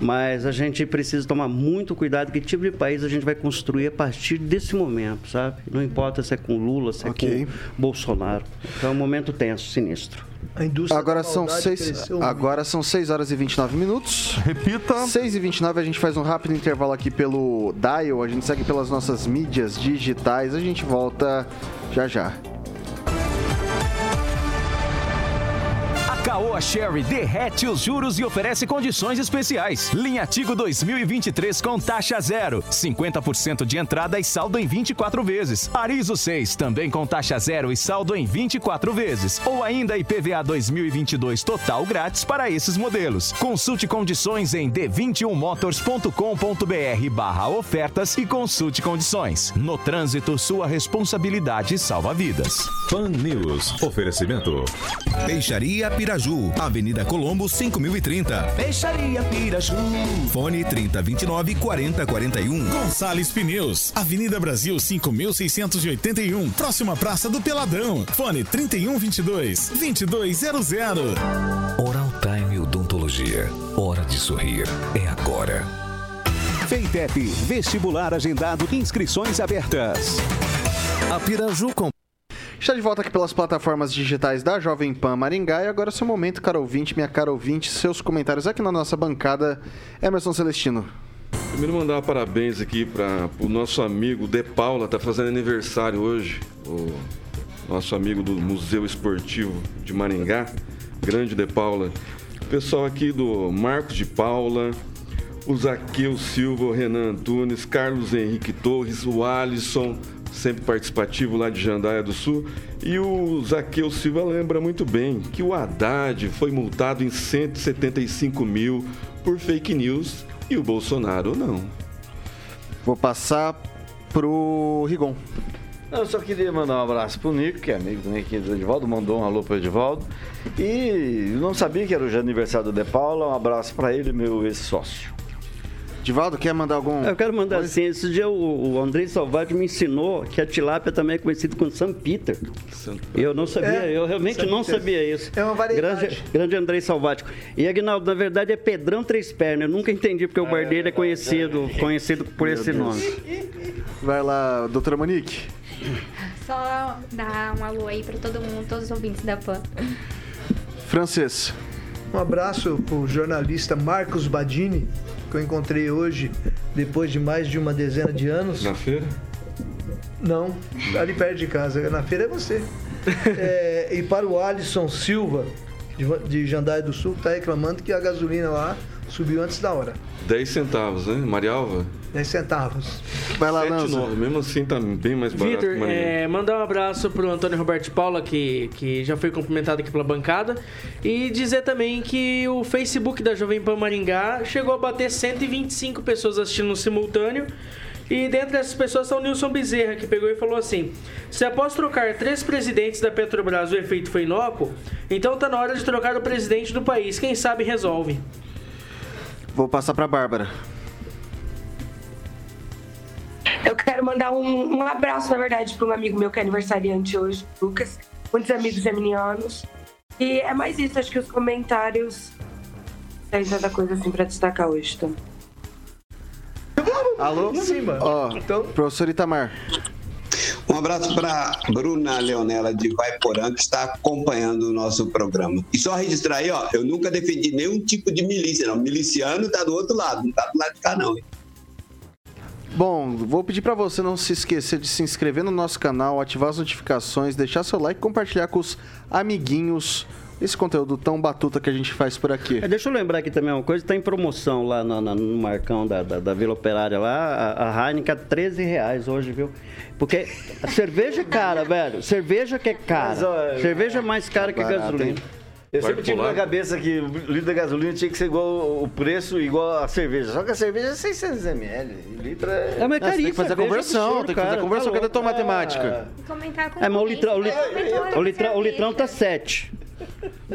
[SPEAKER 4] Mas a gente precisa tomar muito cuidado que tipo de país a gente vai construir a partir desse momento, sabe? Não importa se é com Lula, se é
[SPEAKER 2] Ok.
[SPEAKER 4] com Bolsonaro. Então é um momento tenso, sinistro.
[SPEAKER 6] A indústria
[SPEAKER 2] Agora são, seis,
[SPEAKER 6] muito.
[SPEAKER 2] agora são 6 horas e 29 minutos.
[SPEAKER 11] Repita.
[SPEAKER 2] 6 e 29 a gente faz um rápido intervalo aqui pelo Dial. A gente segue pelas nossas mídias digitais. A gente volta já já.
[SPEAKER 13] Caoa Sherry derrete os juros e oferece condições especiais. Linha Tigo 2023 com taxa zero, 50% de entrada e saldo em 24 vezes. Arizo 6 também com taxa zero e saldo em 24 vezes. Ou ainda IPVA 2022 total grátis para esses modelos. Consulte condições em d21motors.com.br barra ofertas e consulte condições. No trânsito, sua responsabilidade salva vidas.
[SPEAKER 1] Pan News. Oferecimento. Peixaria Piraju. Avenida Colombo, 5030.
[SPEAKER 13] Peixaria Piraju.
[SPEAKER 1] Fone 3029 4041.
[SPEAKER 14] Gonçalves Pneus, Avenida Brasil 5681, próxima Praça do Peladão. Fone 3122 2200.
[SPEAKER 1] Oral Time Odontologia. Hora de sorrir. É agora.
[SPEAKER 13] Feitep, vestibular agendado, inscrições abertas.
[SPEAKER 1] A Piraju com
[SPEAKER 2] Está de volta aqui pelas plataformas digitais da Jovem Pan Maringá e agora é seu momento, cara ouvinte, minha cara ouvinte, seus comentários aqui na nossa bancada. Emerson Celestino.
[SPEAKER 5] Primeiro mandar parabéns aqui para o nosso amigo De Paula, tá fazendo aniversário hoje. O nosso amigo do Museu Esportivo de Maringá, grande De Paula. O pessoal aqui do Marcos de Paula, o Zaqueu Silva, o Renan Antunes, Carlos Henrique Torres, o Alisson, sempre participativo lá de Jandaia do Sul. E o Zaqueu Silva lembra muito bem que o Haddad foi multado em 175 mil por fake news e o Bolsonaro não.
[SPEAKER 2] Vou passar pro Rigon.
[SPEAKER 3] Eu só queria mandar um abraço pro Nico, que é amigo também aqui do Edivaldo, mandou um alô pro Edivaldo. E não sabia que era o aniversário do De Paula, um abraço para ele, meu ex-sócio.
[SPEAKER 2] Divaldo, quer mandar algum.
[SPEAKER 4] Eu quero mandar assim. Esse dia o, o Andrei Salvati me ensinou que a tilápia também é conhecida como São Peter. Eu não sabia,
[SPEAKER 6] É,
[SPEAKER 4] eu realmente não
[SPEAKER 6] Peter.
[SPEAKER 4] sabia isso.
[SPEAKER 6] É uma variedade.
[SPEAKER 4] Grande, grande Andrei Salvático. E Agnaldo, na verdade é Pedrão Três Pernas. Eu nunca entendi porque o Bardeiro é conhecido, conhecido por esse nome.
[SPEAKER 2] Vai lá, doutora Monique.
[SPEAKER 7] Só dar um alô aí pra todo mundo, todos os ouvintes da PAN.
[SPEAKER 2] Francês.
[SPEAKER 6] Um abraço pro jornalista Marcos Badini, que eu encontrei hoje, depois de mais de uma dezena de anos.
[SPEAKER 5] Na feira?
[SPEAKER 6] Não, ali perto de casa. Na feira é você. É, e para o Alisson Silva, de, de Jandaia do Sul, que está reclamando que a gasolina lá subiu antes da hora.
[SPEAKER 5] 10 centavos, né? Marialva?
[SPEAKER 6] 10 centavos.
[SPEAKER 2] Vai lá,
[SPEAKER 5] 7,9. Mesmo assim tá bem mais barato
[SPEAKER 8] Vitor, é, mandar um abraço pro Antônio Roberto Paula, que, que já foi cumprimentado aqui pela bancada. E dizer também que o Facebook da Jovem Pan Maringá chegou a bater 125 pessoas assistindo no simultâneo. E dentre essas pessoas está o Nilson Bezerra, que pegou e falou assim: Se após trocar três presidentes da Petrobras o efeito foi inócuo, então tá na hora de trocar o presidente do país. Quem sabe resolve.
[SPEAKER 2] Vou passar pra Bárbara.
[SPEAKER 9] Quero mandar um, um abraço, na verdade, para um amigo meu que é aniversariante hoje, Lucas. Muitos amigos geminianos. E é mais isso, acho que os comentários. Tem tanta coisa assim pra destacar hoje, então.
[SPEAKER 2] Alô?
[SPEAKER 6] Cima.
[SPEAKER 2] Ó, professor Itamar.
[SPEAKER 10] Um abraço para Bruna Leonela de Guaiporã, que está acompanhando o nosso programa. E só registrar aí, ó, eu nunca defendi nenhum tipo de milícia, não. Miliciano tá do outro lado, não tá do lado de cá, não. hein?
[SPEAKER 2] Bom, vou pedir pra você não se esquecer de se inscrever no nosso canal, ativar as notificações, deixar seu like e compartilhar com os amiguinhos esse conteúdo tão batuta que a gente faz por aqui.
[SPEAKER 4] É, deixa eu lembrar aqui também uma coisa, está em promoção lá no, no- no Marcão da, da, da Vila Operária lá, a, a Heineken a 13 reais hoje, viu? Porque a cerveja é cara, velho. Cerveja que é cara.
[SPEAKER 3] Mas, ó,
[SPEAKER 4] cerveja é mais cara que
[SPEAKER 2] barato,
[SPEAKER 4] gasolina.
[SPEAKER 2] hein?
[SPEAKER 3] Eu sempre tive na cabeça que o litro da gasolina tinha que ser igual o preço, igual a cerveja. Só que a cerveja é 600 ml. E litro é...
[SPEAKER 4] É, mas
[SPEAKER 2] Ah, você tem que fazer a
[SPEAKER 4] cerveja é
[SPEAKER 2] conversão, tem que fazer a conversão.
[SPEAKER 4] tá
[SPEAKER 2] Cadê a tua matemática?
[SPEAKER 7] E comentar com
[SPEAKER 4] É, mas o litrão, o,
[SPEAKER 7] né?
[SPEAKER 4] litrão,
[SPEAKER 7] Comentou
[SPEAKER 4] o, litrão, o litrão tá 7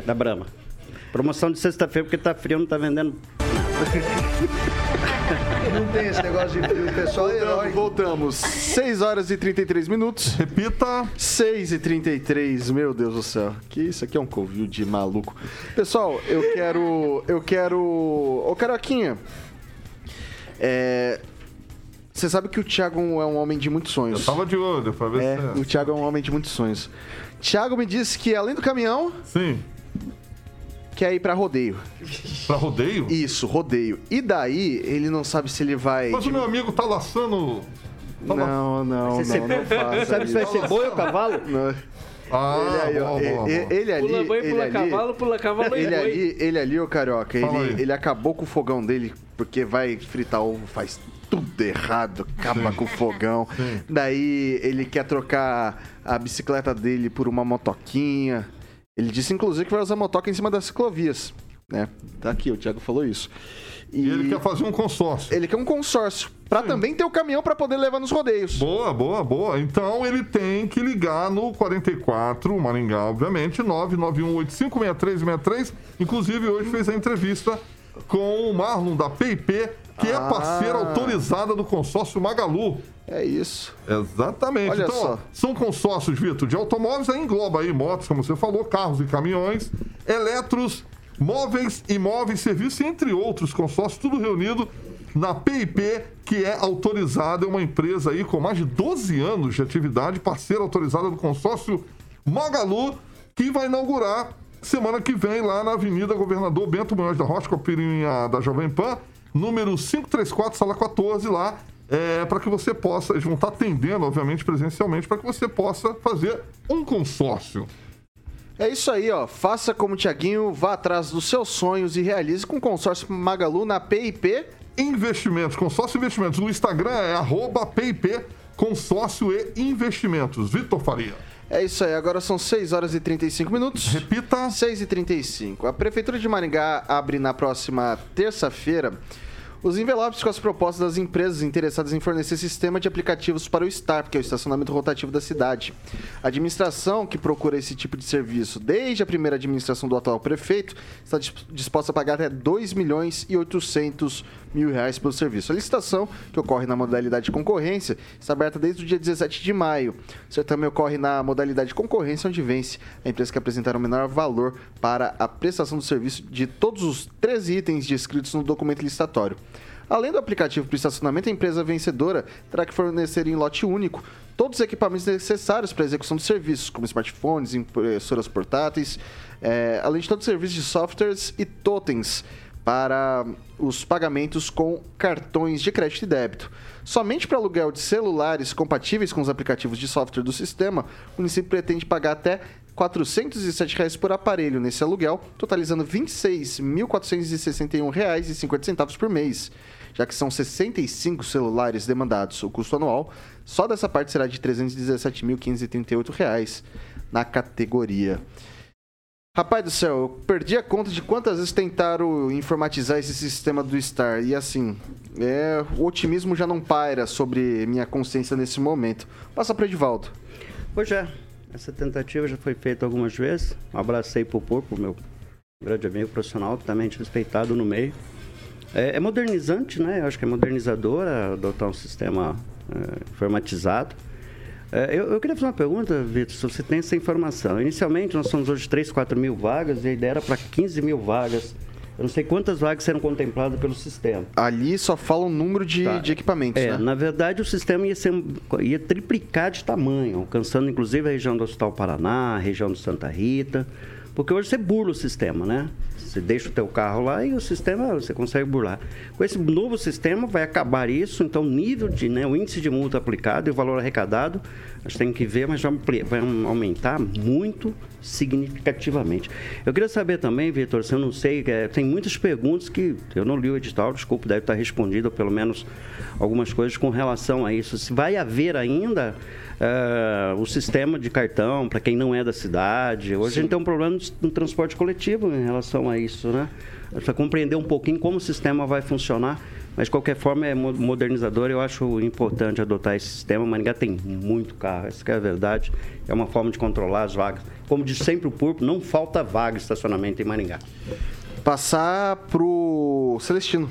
[SPEAKER 4] da Brahma. Promoção de sexta-feira, porque tá frio, não tá vendendo.
[SPEAKER 6] Não tem esse negócio de frio, pessoal é herói.
[SPEAKER 2] Voltamos. 6 horas e 33 minutos.
[SPEAKER 11] Repita.
[SPEAKER 2] 6 e 33, meu Deus do céu. Que isso aqui é um covil de maluco. Pessoal, eu quero. Eu quero. Ô, Caroquinha. É. Você sabe que o Thiago é um homem de muitos sonhos.
[SPEAKER 11] Eu tava de olho pra ver
[SPEAKER 2] É,
[SPEAKER 11] se.
[SPEAKER 2] o Thiago é um homem de muitos sonhos. Thiago me disse que além do caminhão,
[SPEAKER 11] Sim.
[SPEAKER 2] Quer ir pra rodeio.
[SPEAKER 11] Pra rodeio?
[SPEAKER 2] Isso, rodeio. E daí, ele não sabe se ele vai.
[SPEAKER 11] Mas o meu amigo tá laçando. Tá la-
[SPEAKER 2] Não, não, não,
[SPEAKER 4] Você-
[SPEAKER 2] não faça
[SPEAKER 4] Sabe se vai ser boi ou cavalo?
[SPEAKER 2] Não.
[SPEAKER 11] Ah,
[SPEAKER 2] ele, aí,
[SPEAKER 11] boa, boa, boa.
[SPEAKER 2] ele- ele ali,
[SPEAKER 8] Pula boi,
[SPEAKER 2] ele
[SPEAKER 8] pula
[SPEAKER 2] ali,
[SPEAKER 8] cavalo, pula cavalo e
[SPEAKER 2] ele
[SPEAKER 8] boi.
[SPEAKER 2] ali, ele ali, ô carioca, ele, ele acabou com o fogão dele porque vai fritar ovo, faz tudo errado, acaba com o fogão.
[SPEAKER 11] Sim.
[SPEAKER 2] Daí ele quer trocar a bicicleta dele por uma motoquinha. Ele disse inclusive que vai usar motoca em cima das ciclovias, né? Tá aqui, o Thiago falou isso.
[SPEAKER 11] E ele quer fazer um consórcio.
[SPEAKER 2] ele quer um consórcio pra também ter o caminhão pra poder levar nos rodeios.
[SPEAKER 11] Boa, boa, boa. Então ele tem que ligar no 44, Maringá, obviamente, 991856363. Inclusive, hoje fez a entrevista com o Marlon da PIP, que é
[SPEAKER 2] Ah.
[SPEAKER 11] parceira autorizada do consórcio Magalu.
[SPEAKER 2] É isso.
[SPEAKER 11] Exatamente.
[SPEAKER 2] Olha
[SPEAKER 11] então, ó,
[SPEAKER 2] só.
[SPEAKER 11] são consórcios, Vitor, de automóveis, aí engloba aí motos, como você falou, carros e caminhões, eletros, móveis, imóveis, serviços, entre outros consórcios, tudo reunido na PIP, que é autorizada, é uma empresa aí com mais de 12 anos de atividade, parceira autorizada do consórcio Magalu, que vai inaugurar semana que vem lá na Avenida Governador Bento Munhoz da Rocha, com a pirinha da Jovem Pan, número 534, sala 14 lá, é, para que você possa, eles vão estar atendendo, obviamente, presencialmente, para que você possa fazer um consórcio.
[SPEAKER 2] É isso aí, ó. Faça como o Tiaguinho, vá atrás dos seus sonhos e realize com o consórcio Magalu na PIP.
[SPEAKER 11] Investimentos, consórcio investimentos. No Instagram é arroba PIP, consórcio e investimentos. Vitor Faria.
[SPEAKER 2] É isso aí, agora são 6 horas e 35 minutos.
[SPEAKER 11] Repita.
[SPEAKER 2] 6 e 35. A Prefeitura de Maringá abre na próxima terça-feira os envelopes com as propostas das empresas interessadas em fornecer sistema de aplicativos para o STAR, que é o estacionamento rotativo da cidade. A administração que procura esse tipo de serviço desde a primeira administração do atual prefeito está disposta a pagar até 2 milhões e 800 mil reais pelo serviço. A licitação, que ocorre na modalidade de concorrência, está aberta desde o dia 17 de maio. O certame ocorre na modalidade de concorrência, onde vence a empresa que apresentar o menor valor para a prestação do serviço de todos os 13 itens descritos no documento licitatório. Além do aplicativo para estacionamento, a empresa vencedora terá que fornecer em lote único todos os equipamentos necessários para a execução dos serviços, como smartphones, impressoras portáteis, é, além de todos os serviços de softwares e totens para os pagamentos com cartões de crédito e débito. Somente para aluguel de celulares compatíveis com os aplicativos de software do sistema, o município pretende pagar até 407 reais por aparelho nesse aluguel, totalizando R$ 26.461,50 por mês já que são 65 celulares demandados. O custo anual só dessa parte será de R$ 317.538 na categoria. Rapaz do céu, eu perdi a conta de quantas vezes tentaram informatizar esse sistema do Star. E assim, é, o otimismo já não paira sobre minha consciência nesse momento. Passa para Edivaldo.
[SPEAKER 4] Pois é, essa tentativa já foi feita algumas vezes. Um abracei pro Porco, meu grande amigo profissional, também respeitado no meio. É, é modernizante, né? Eu acho que é modernizador adotar um sistema é, informatizado. É, eu, eu, queria fazer uma pergunta, Vitor, se você tem essa informação. Inicialmente, nós somos hoje 3, 4 mil vagas e a ideia era para 15 mil vagas. Eu não sei quantas vagas serão contempladas pelo sistema.
[SPEAKER 2] Ali só fala o número de, tá. de equipamentos,
[SPEAKER 4] é,
[SPEAKER 2] né?
[SPEAKER 4] Na verdade, o sistema ia, ser, ia triplicar de tamanho, alcançando inclusive a região do Hospital Paraná, a região do Santa Rita. Porque hoje você burla o sistema, né? Você deixa o teu carro lá e o sistema você consegue burlar. Com esse novo sistema vai acabar isso, então o nível de, né, o índice de multa aplicado e o valor arrecadado, a gente tem que ver, mas vai aumentar muito significativamente. Eu queria saber também, Vitor, se eu não sei, é, tem muitas perguntas que eu não li o edital, desculpa, deve estar respondido, pelo menos algumas coisas com relação a isso. Se vai haver ainda uh, o sistema de cartão para quem não é da cidade. Hoje Sim. a gente tem um problema no transporte coletivo em relação a isso, né? Para compreender um pouquinho como o sistema vai funcionar. Mas, de qualquer forma, é modernizador. Eu acho importante adotar esse sistema. Maringá tem muito carro, essa é a verdade. É uma forma de controlar as vagas. Como diz sempre o Purpo, não falta vaga de estacionamento em Maringá.
[SPEAKER 2] Passar para o Celestino.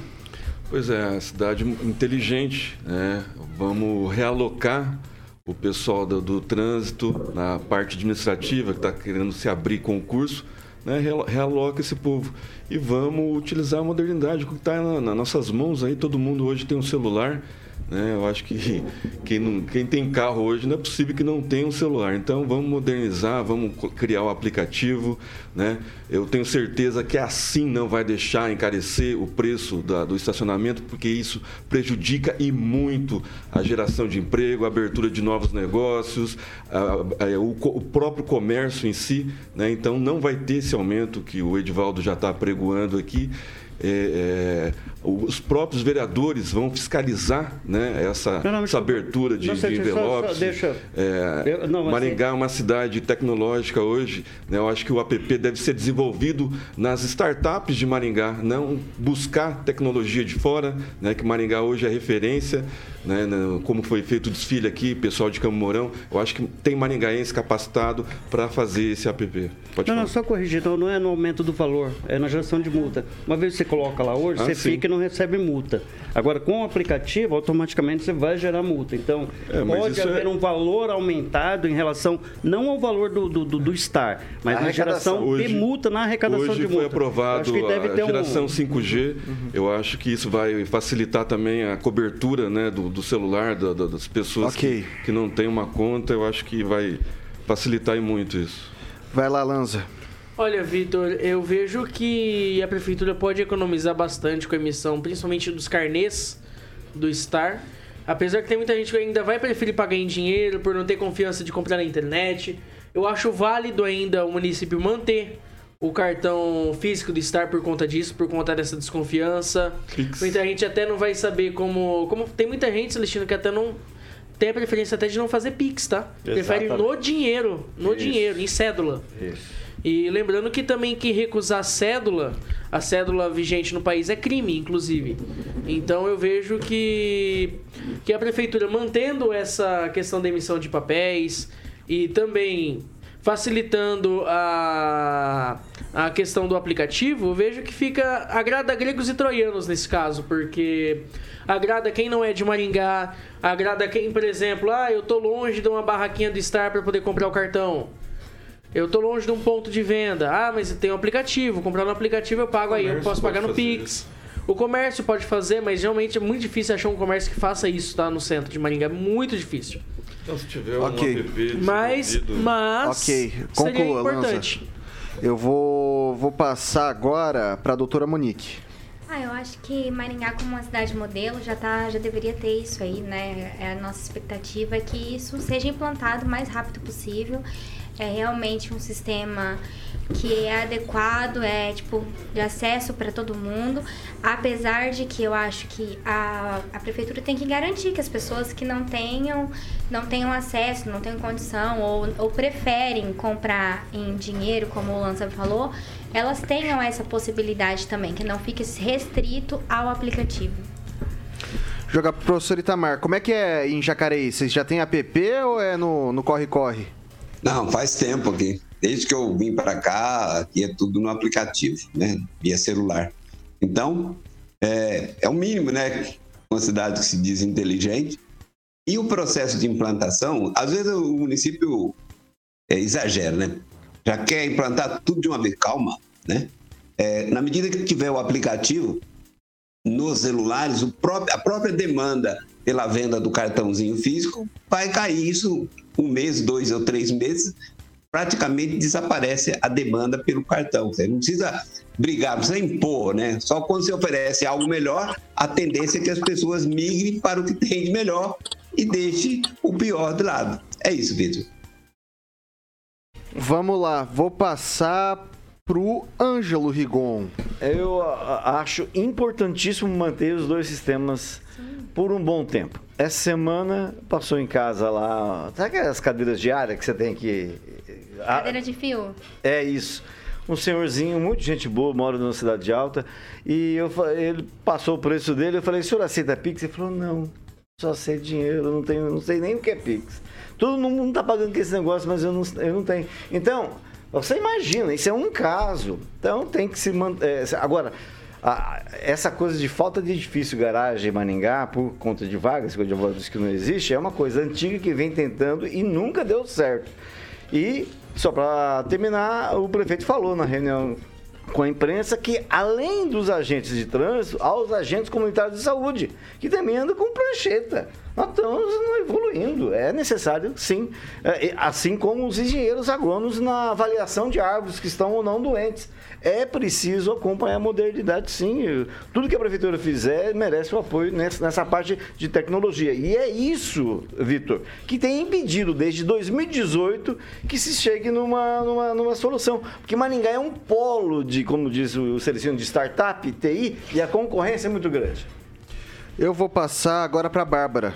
[SPEAKER 5] Pois é, cidade inteligente. Né? Vamos realocar o pessoal do, do trânsito, na parte administrativa, que está querendo se abrir concurso, né, realoca esse povo. E vamos utilizar a modernidade, que está na, nas nossas mãos aí, todo mundo hoje tem um celular, né? Eu acho que quem, não, quem tem carro hoje não é possível que não tenha um celular. Então vamos modernizar, vamos criar o um aplicativo. Né? Eu tenho certeza que assim não vai deixar encarecer o preço da, do estacionamento, porque isso prejudica e muito a geração de emprego, a abertura de novos negócios, a, a, o, o, próprio comércio em si. Né? Então não vai ter esse aumento que o Edivaldo já está pregoando aqui. É, é, os próprios vereadores vão fiscalizar né, essa, não, não, essa abertura de, de envelopes. Só, só deixa, é, não, Maringá é uma cidade tecnológica hoje. Né, eu acho que o app deve ser desenvolvido nas startups de Maringá, não buscar tecnologia de fora, né, que Maringá hoje é referência né, como foi feito o desfile aqui, pessoal de Camorão, eu acho que tem maringaense capacitado para fazer esse app.
[SPEAKER 4] Pode não, falar. não, só corrigir, então não é no aumento do valor, é na geração de multa. Uma vez você coloca lá hoje,
[SPEAKER 5] Ah,
[SPEAKER 4] você
[SPEAKER 5] sim.
[SPEAKER 4] fica e não recebe multa. Agora, com o aplicativo, automaticamente você vai gerar multa. Então,
[SPEAKER 5] É,
[SPEAKER 4] pode haver
[SPEAKER 5] é-
[SPEAKER 4] um valor aumentado em relação, não ao valor do, do, do- do Star, mas
[SPEAKER 5] A
[SPEAKER 4] na geração
[SPEAKER 5] Hoje-
[SPEAKER 4] de multa, na arrecadação
[SPEAKER 5] Hoje
[SPEAKER 4] de multa.
[SPEAKER 5] foi aprovado
[SPEAKER 4] acho que deve
[SPEAKER 5] a
[SPEAKER 4] ter um-
[SPEAKER 5] geração 5G. Eu acho que isso vai facilitar também a cobertura né, do, do celular da- da- das pessoas
[SPEAKER 2] Ok.
[SPEAKER 5] que, que não têm uma conta. Eu acho que vai facilitar muito isso.
[SPEAKER 2] Vai lá, Lanza.
[SPEAKER 8] Olha, Vitor, eu vejo que a prefeitura pode economizar bastante com a emissão, principalmente dos carnês do Star. Apesar que tem muita gente que ainda vai preferir pagar em dinheiro por não ter confiança de comprar na internet. Eu acho válido ainda o município manter o cartão físico do Star por conta disso, por conta dessa desconfiança. Muita gente até não vai saber como. como tem muita gente, Celestino, que até não. Tem a preferência até de não fazer Pix, tá? Prefere no
[SPEAKER 3] Exatamente.
[SPEAKER 8] dinheiro. No
[SPEAKER 3] Isso.
[SPEAKER 8] dinheiro, em cédula.
[SPEAKER 3] Isso.
[SPEAKER 8] E lembrando que também que recusar cédula, a cédula vigente no país é crime, inclusive. Então eu vejo que, que a prefeitura mantendo essa questão da emissão de papéis e também facilitando a, a questão do aplicativo, vejo que fica agrada gregos e troianos nesse caso, porque agrada quem não é de Maringá, agrada quem, por exemplo, ah, eu tô longe de uma barraquinha do Star para poder comprar o cartão. Eu tô longe de um ponto de venda. Ah, mas tem um aplicativo. Comprar no aplicativo eu pago aí. Eu posso pagar no Pix. O comércio pode fazer, mas realmente é muito difícil achar um comércio que faça isso, tá? No centro de Maringá. É muito difícil.
[SPEAKER 5] Então, se tiver
[SPEAKER 2] Ok.
[SPEAKER 5] um app
[SPEAKER 8] Mas, mas
[SPEAKER 2] Ok,
[SPEAKER 8] seria
[SPEAKER 2] conclua,
[SPEAKER 8] importante.
[SPEAKER 2] Lanza. Eu vou, vou passar agora para a doutora Monique.
[SPEAKER 7] Ah, eu acho que Maringá como uma cidade modelo já tá, já deveria ter isso aí, né? É, A nossa expectativa é que isso seja implantado o mais rápido possível. É realmente um sistema que é adequado, é tipo de acesso para todo mundo. Apesar de que eu acho que a, a prefeitura tem que garantir que as pessoas que não tenham não tenham acesso, não tenham condição ou, ou preferem comprar em dinheiro, como o Lança falou, elas tenham essa possibilidade também, que não fique restrito ao aplicativo.
[SPEAKER 2] Jogar pro professor Itamar. Como é que é em Jacareí? Vocês já tem app ou é no corre-corre?
[SPEAKER 10] Não, faz tempo aqui. Desde que eu vim para cá, aqui é tudo no aplicativo, né? Via celular. Então, é, é o mínimo, né? Uma cidade que se diz inteligente. E o processo de implantação, às vezes o município é, exagera, né? Já quer implantar tudo de uma vez. Calma, né? É, na medida que tiver o aplicativo nos celulares, próprio, a própria demanda pela venda do cartãozinho físico vai cair. Isso um mês, dois ou três meses, praticamente desaparece a demanda pelo cartão. Você não precisa brigar, não precisa impor, né? Só quando você oferece algo melhor, a tendência é que as pessoas migrem para o que tem de melhor e deixe o pior de lado. É isso, Vitor.
[SPEAKER 2] Vamos lá, vou passar pro Ângelo Rigon.
[SPEAKER 3] Eu acho importantíssimo manter os dois sistemas por um bom tempo. Essa semana passou em casa lá, sabe aquelas cadeiras de área que você tem que.
[SPEAKER 7] Cadeira de fio.
[SPEAKER 3] É isso. Um senhorzinho, muito gente boa, mora numa cidade alta, e eu, ele passou o preço dele, eu falei, o senhor aceita Pix? Ele falou, não, só sei dinheiro, não tenho, não sei nem o que é Pix. Todo mundo tá pagando com esse negócio, mas eu não, eu não tenho. Então, você imagina, isso é um caso. Então tem que se manter. agora, a- essa coisa de falta de edifício garagem em Maningá, por conta de vagas, eu já disse que não existe, é uma coisa antiga que vem tentando e nunca deu certo. E, só para terminar, o prefeito falou na reunião com a imprensa que, além dos agentes de trânsito, há os agentes comunitários de saúde, que também andam com prancheta. Nós estamos evoluindo. É necessário, sim. É, assim como os engenheiros agrônomos na avaliação de árvores que estão ou não doentes. É preciso acompanhar a modernidade, sim. Tudo que a prefeitura fizer merece o apoio nessa, parte de tecnologia. E é isso, Vitor, que tem impedido desde 2018 que se chegue numa, numa, numa solução. Porque Maringá é um polo de, como diz o Celestino, de startup, TI, e a concorrência é muito grande.
[SPEAKER 2] Eu vou passar agora para Bárbara.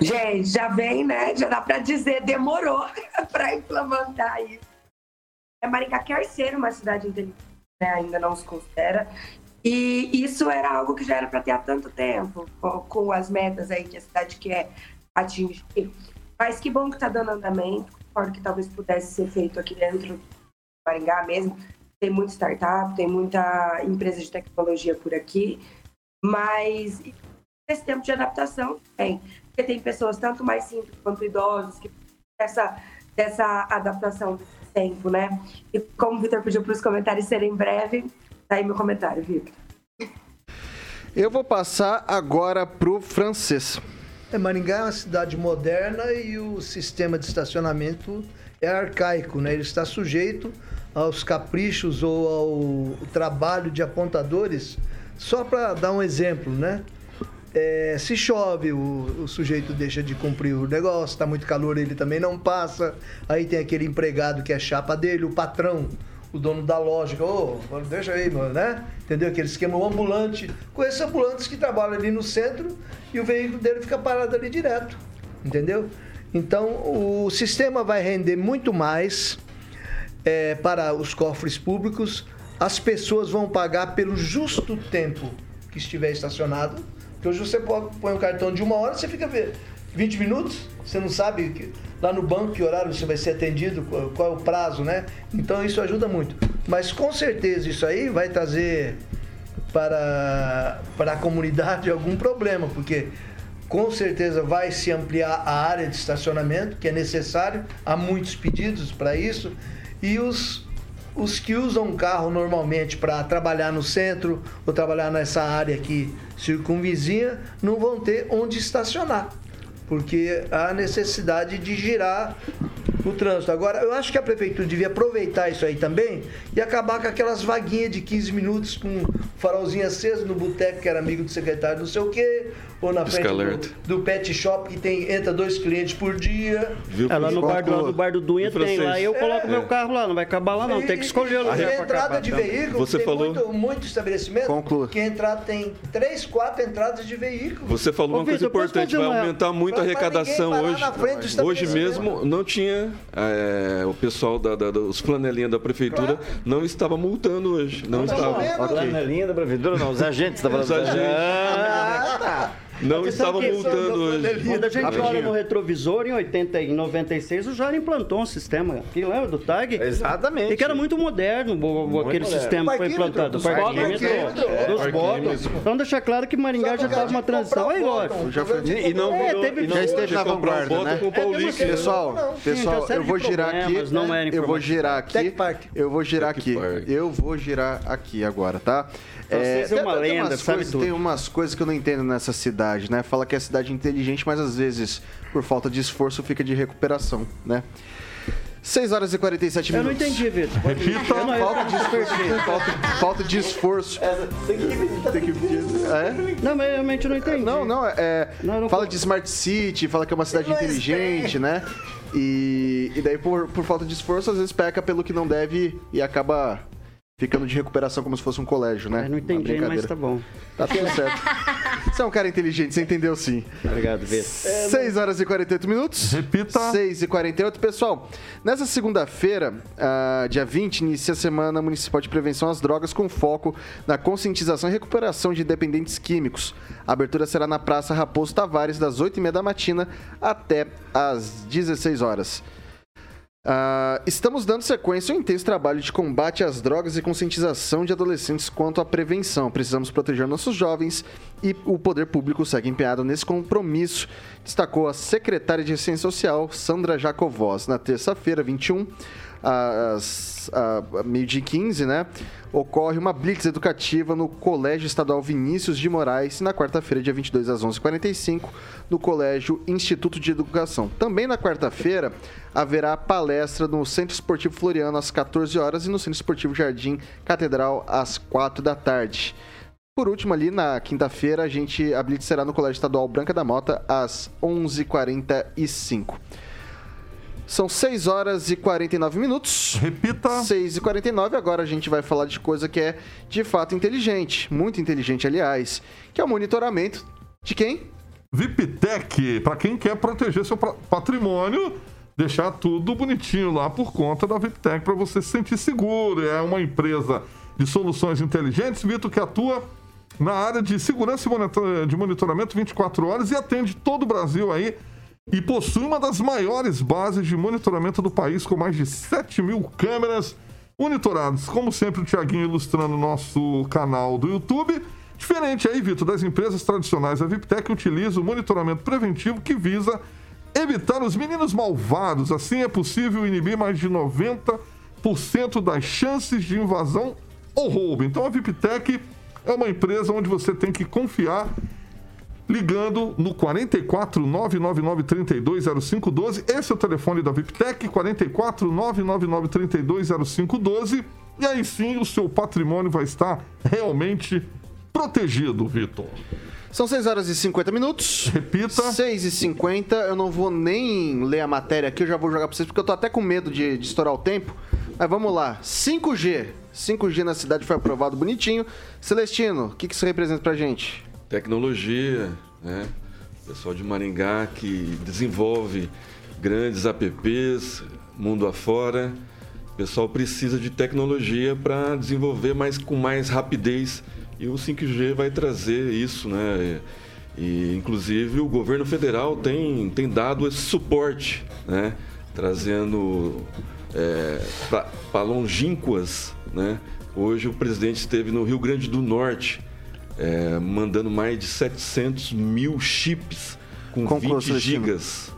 [SPEAKER 9] Gente, já vem, né? Já dá pra dizer, demorou pra implementar isso. É, Maringá quer ser uma cidade inteligente, né? ainda não se considera. E isso era algo que já era para ter há tanto tempo, com, com as metas aí que a cidade quer atingir. Mas que bom que está dando andamento. Concordo que talvez pudesse ser feito aqui dentro de Maringá mesmo. Tem muita startup, tem muita empresa de tecnologia por aqui, mas esse tempo de adaptação tem. Porque tem pessoas tanto mais simples quanto idosos que essa dessa adaptação desse tempo, né? E como o Vitor pediu para os comentários serem breve, tá aí meu comentário, Vitor.
[SPEAKER 2] Eu vou passar agora pro francês.
[SPEAKER 6] É, Maringá é uma cidade moderna e o sistema de estacionamento é arcaico, né? Ele está sujeito aos caprichos ou ao trabalho de apontadores. Só para dar um exemplo, né? É, se chove, o, o, sujeito deixa de cumprir o negócio, está muito calor, ele também não passa. Aí tem aquele empregado que é chapa dele, o patrão, o dono da loja, ô, oh, deixa aí, mano, né? Entendeu? Aquele esquema, o ambulante. Esses ambulantes que trabalham ali no centro e o veículo dele fica parado ali direto. Entendeu? Então, o sistema vai render muito mais é, para os cofres públicos. As pessoas vão pagar pelo justo tempo que estiver estacionado porque hoje você põe um cartão de uma hora, você fica 20 minutos, você não sabe que, lá no banco que horário você vai ser atendido, qual, qual é o prazo, né? Então isso ajuda muito. Mas com certeza isso aí vai trazer para, para a comunidade algum problema, porque com certeza vai se ampliar a área de estacionamento, que é necessário, há muitos pedidos para isso, e os os que usam carro normalmente para trabalhar no centro ou trabalhar nessa área que circunvizinha não vão ter onde estacionar, porque há necessidade de girar o trânsito. Agora, eu acho que a prefeitura devia aproveitar isso aí também e acabar com aquelas vaguinhas de 15 minutos com farolzinho aceso no boteco que era amigo do secretário não sei o quê, ou na frente do, do, pet shop que tem, entra dois clientes por dia.
[SPEAKER 4] Viu? É, lá no bar, do, do bar do Dunha tem lá, eu coloco é. meu carro lá, não vai acabar lá não, e, tem que escolher o lugar
[SPEAKER 6] para entrada de veículo,
[SPEAKER 5] Você
[SPEAKER 6] tem
[SPEAKER 5] falou...
[SPEAKER 6] muito, muito estabelecimento
[SPEAKER 2] Conclua.
[SPEAKER 6] que entrar tem três, quatro entradas de veículo.
[SPEAKER 5] Você falou Ô, uma coisa importante, vai aumentar muito a arrecadação hoje. Hoje mesmo não tinha é, o pessoal da, da, dos flanelinhas da prefeitura claro. não estava multando hoje, não, não tá estava.
[SPEAKER 3] Okay. Flanelinha da prefeitura não, os agentes da
[SPEAKER 5] Os agentes. Ah, tá. Não estava multando hoje.
[SPEAKER 4] Quando a gente olha no retrovisor, em 80 e 96, o Jair implantou um sistema, que lembra do TAG?
[SPEAKER 3] Exatamente.
[SPEAKER 4] E que era muito moderno, muito aquele moderno. sistema que foi implantado. Dos botões. Então deixar claro que Maringá já estava uma transição. Aí, lógico.
[SPEAKER 5] E
[SPEAKER 4] é, teve,
[SPEAKER 5] e não
[SPEAKER 2] já esteve na vanguarda, né?
[SPEAKER 5] Com o Paulista.
[SPEAKER 2] Pessoal, pessoal, eu vou girar aqui. Eu vou girar aqui. Eu vou girar aqui. Eu vou girar aqui agora, tá?
[SPEAKER 4] É, é uma lenda,
[SPEAKER 2] tem
[SPEAKER 4] sabe
[SPEAKER 2] coisas,
[SPEAKER 4] tudo.
[SPEAKER 2] Tem umas coisas que eu não entendo nessa cidade, né? Fala que é cidade inteligente, mas às vezes, por falta de esforço, fica de recuperação, né? 6 horas e 47
[SPEAKER 4] minutos.
[SPEAKER 2] Eu
[SPEAKER 4] não entendi, Vitor.
[SPEAKER 2] Repita. Falta de esforço. Falta, falta de esforço.
[SPEAKER 3] Tem que, tem que...
[SPEAKER 2] É?
[SPEAKER 4] Não, mas realmente eu não entendi.
[SPEAKER 2] Não, não, é. Não, não fala de Smart City, fala que é uma cidade inteligente, né? E, e daí, por, por falta de esforço, às vezes peca pelo que não deve e acaba ficando de recuperação como se fosse um colégio, né?
[SPEAKER 4] Eu não entendi, mas tá bom.
[SPEAKER 2] Tá tudo certo. Você é um cara inteligente, você entendeu sim.
[SPEAKER 4] Obrigado, Vitor.
[SPEAKER 2] 6 horas e 48 minutos.
[SPEAKER 11] Repita.
[SPEAKER 2] 6 e 48. Pessoal, nessa segunda-feira, uh, dia 20, inicia a Semana Municipal de Prevenção às Drogas com foco na conscientização e recuperação de dependentes químicos. A abertura será na Praça Raposo Tavares, das 8h30 da matina até às 16 horas. Uh, estamos dando sequência ao intenso trabalho de combate às drogas e conscientização de adolescentes quanto à prevenção. Precisamos proteger nossos jovens e o poder público segue empenhado nesse compromisso, destacou a secretária de Ciência Social, Sandra Jacovós. Na terça-feira, 21, às uh, meio-dia 15, né? Ocorre uma blitz educativa no Colégio Estadual Vinícius de Moraes e na quarta-feira, dia 22 às 11h45, no Colégio Instituto de Educação. Também na quarta-feira haverá palestra no Centro Esportivo Floriano às 14 horas e no Centro Esportivo Jardim Catedral às 4 da tarde. Por último, ali na quinta-feira, a gente a blitz será no Colégio Estadual Branca da Mota às 11h45. São 6 horas e 49 minutos.
[SPEAKER 11] Repita.
[SPEAKER 2] 6 e 49. Agora a gente vai falar de coisa que é de fato inteligente. Muito inteligente, aliás. Que é o monitoramento de quem?
[SPEAKER 11] VIPTEC. Para quem quer proteger seu patrimônio, deixar tudo bonitinho lá por conta da VIPTEC para você se sentir seguro. É uma empresa de soluções inteligentes, Vitor, que atua na área de segurança e de monitoramento 24 horas e atende todo o Brasil aí e possui uma das maiores bases de monitoramento do país, com mais de 7 mil câmeras, monitorados. Como sempre, o Tiaguinho ilustrando o nosso canal do YouTube. Diferente aí, Vitor, das empresas tradicionais, a VIPTEC utiliza o monitoramento preventivo que visa evitar os meninos malvados. Assim é possível inibir mais de 90% das chances de invasão ou roubo. Então a VIPTEC é uma empresa onde você tem que confiar ligando no 44 999 32 0512. Esse é o telefone da VIPTEC, 44 999 32 0512. E aí sim o seu patrimônio vai estar realmente protegido, Vitor.
[SPEAKER 2] São 6 horas e 50 minutos.
[SPEAKER 11] Repita.
[SPEAKER 2] 6 e 50. Eu não vou nem ler a matéria aqui, eu já vou jogar pra vocês, porque eu tô até com medo de, de estourar o tempo. Mas vamos lá. 5G. 5G na cidade foi aprovado bonitinho. Celestino, o que, que isso representa pra gente?
[SPEAKER 5] Tecnologia, né? O pessoal de Maringá que desenvolve grandes apps, mundo afora. O pessoal precisa de tecnologia para desenvolver mais com mais rapidez e o 5G vai trazer isso, né? E, inclusive o governo federal tem, tem dado esse suporte, né? Trazendo é, para longínquas, né? Hoje o presidente esteve no Rio Grande do Norte, é, mandando mais de 700 mil chips com
[SPEAKER 2] Conclua,
[SPEAKER 5] 20
[SPEAKER 2] Celestino.
[SPEAKER 5] gigas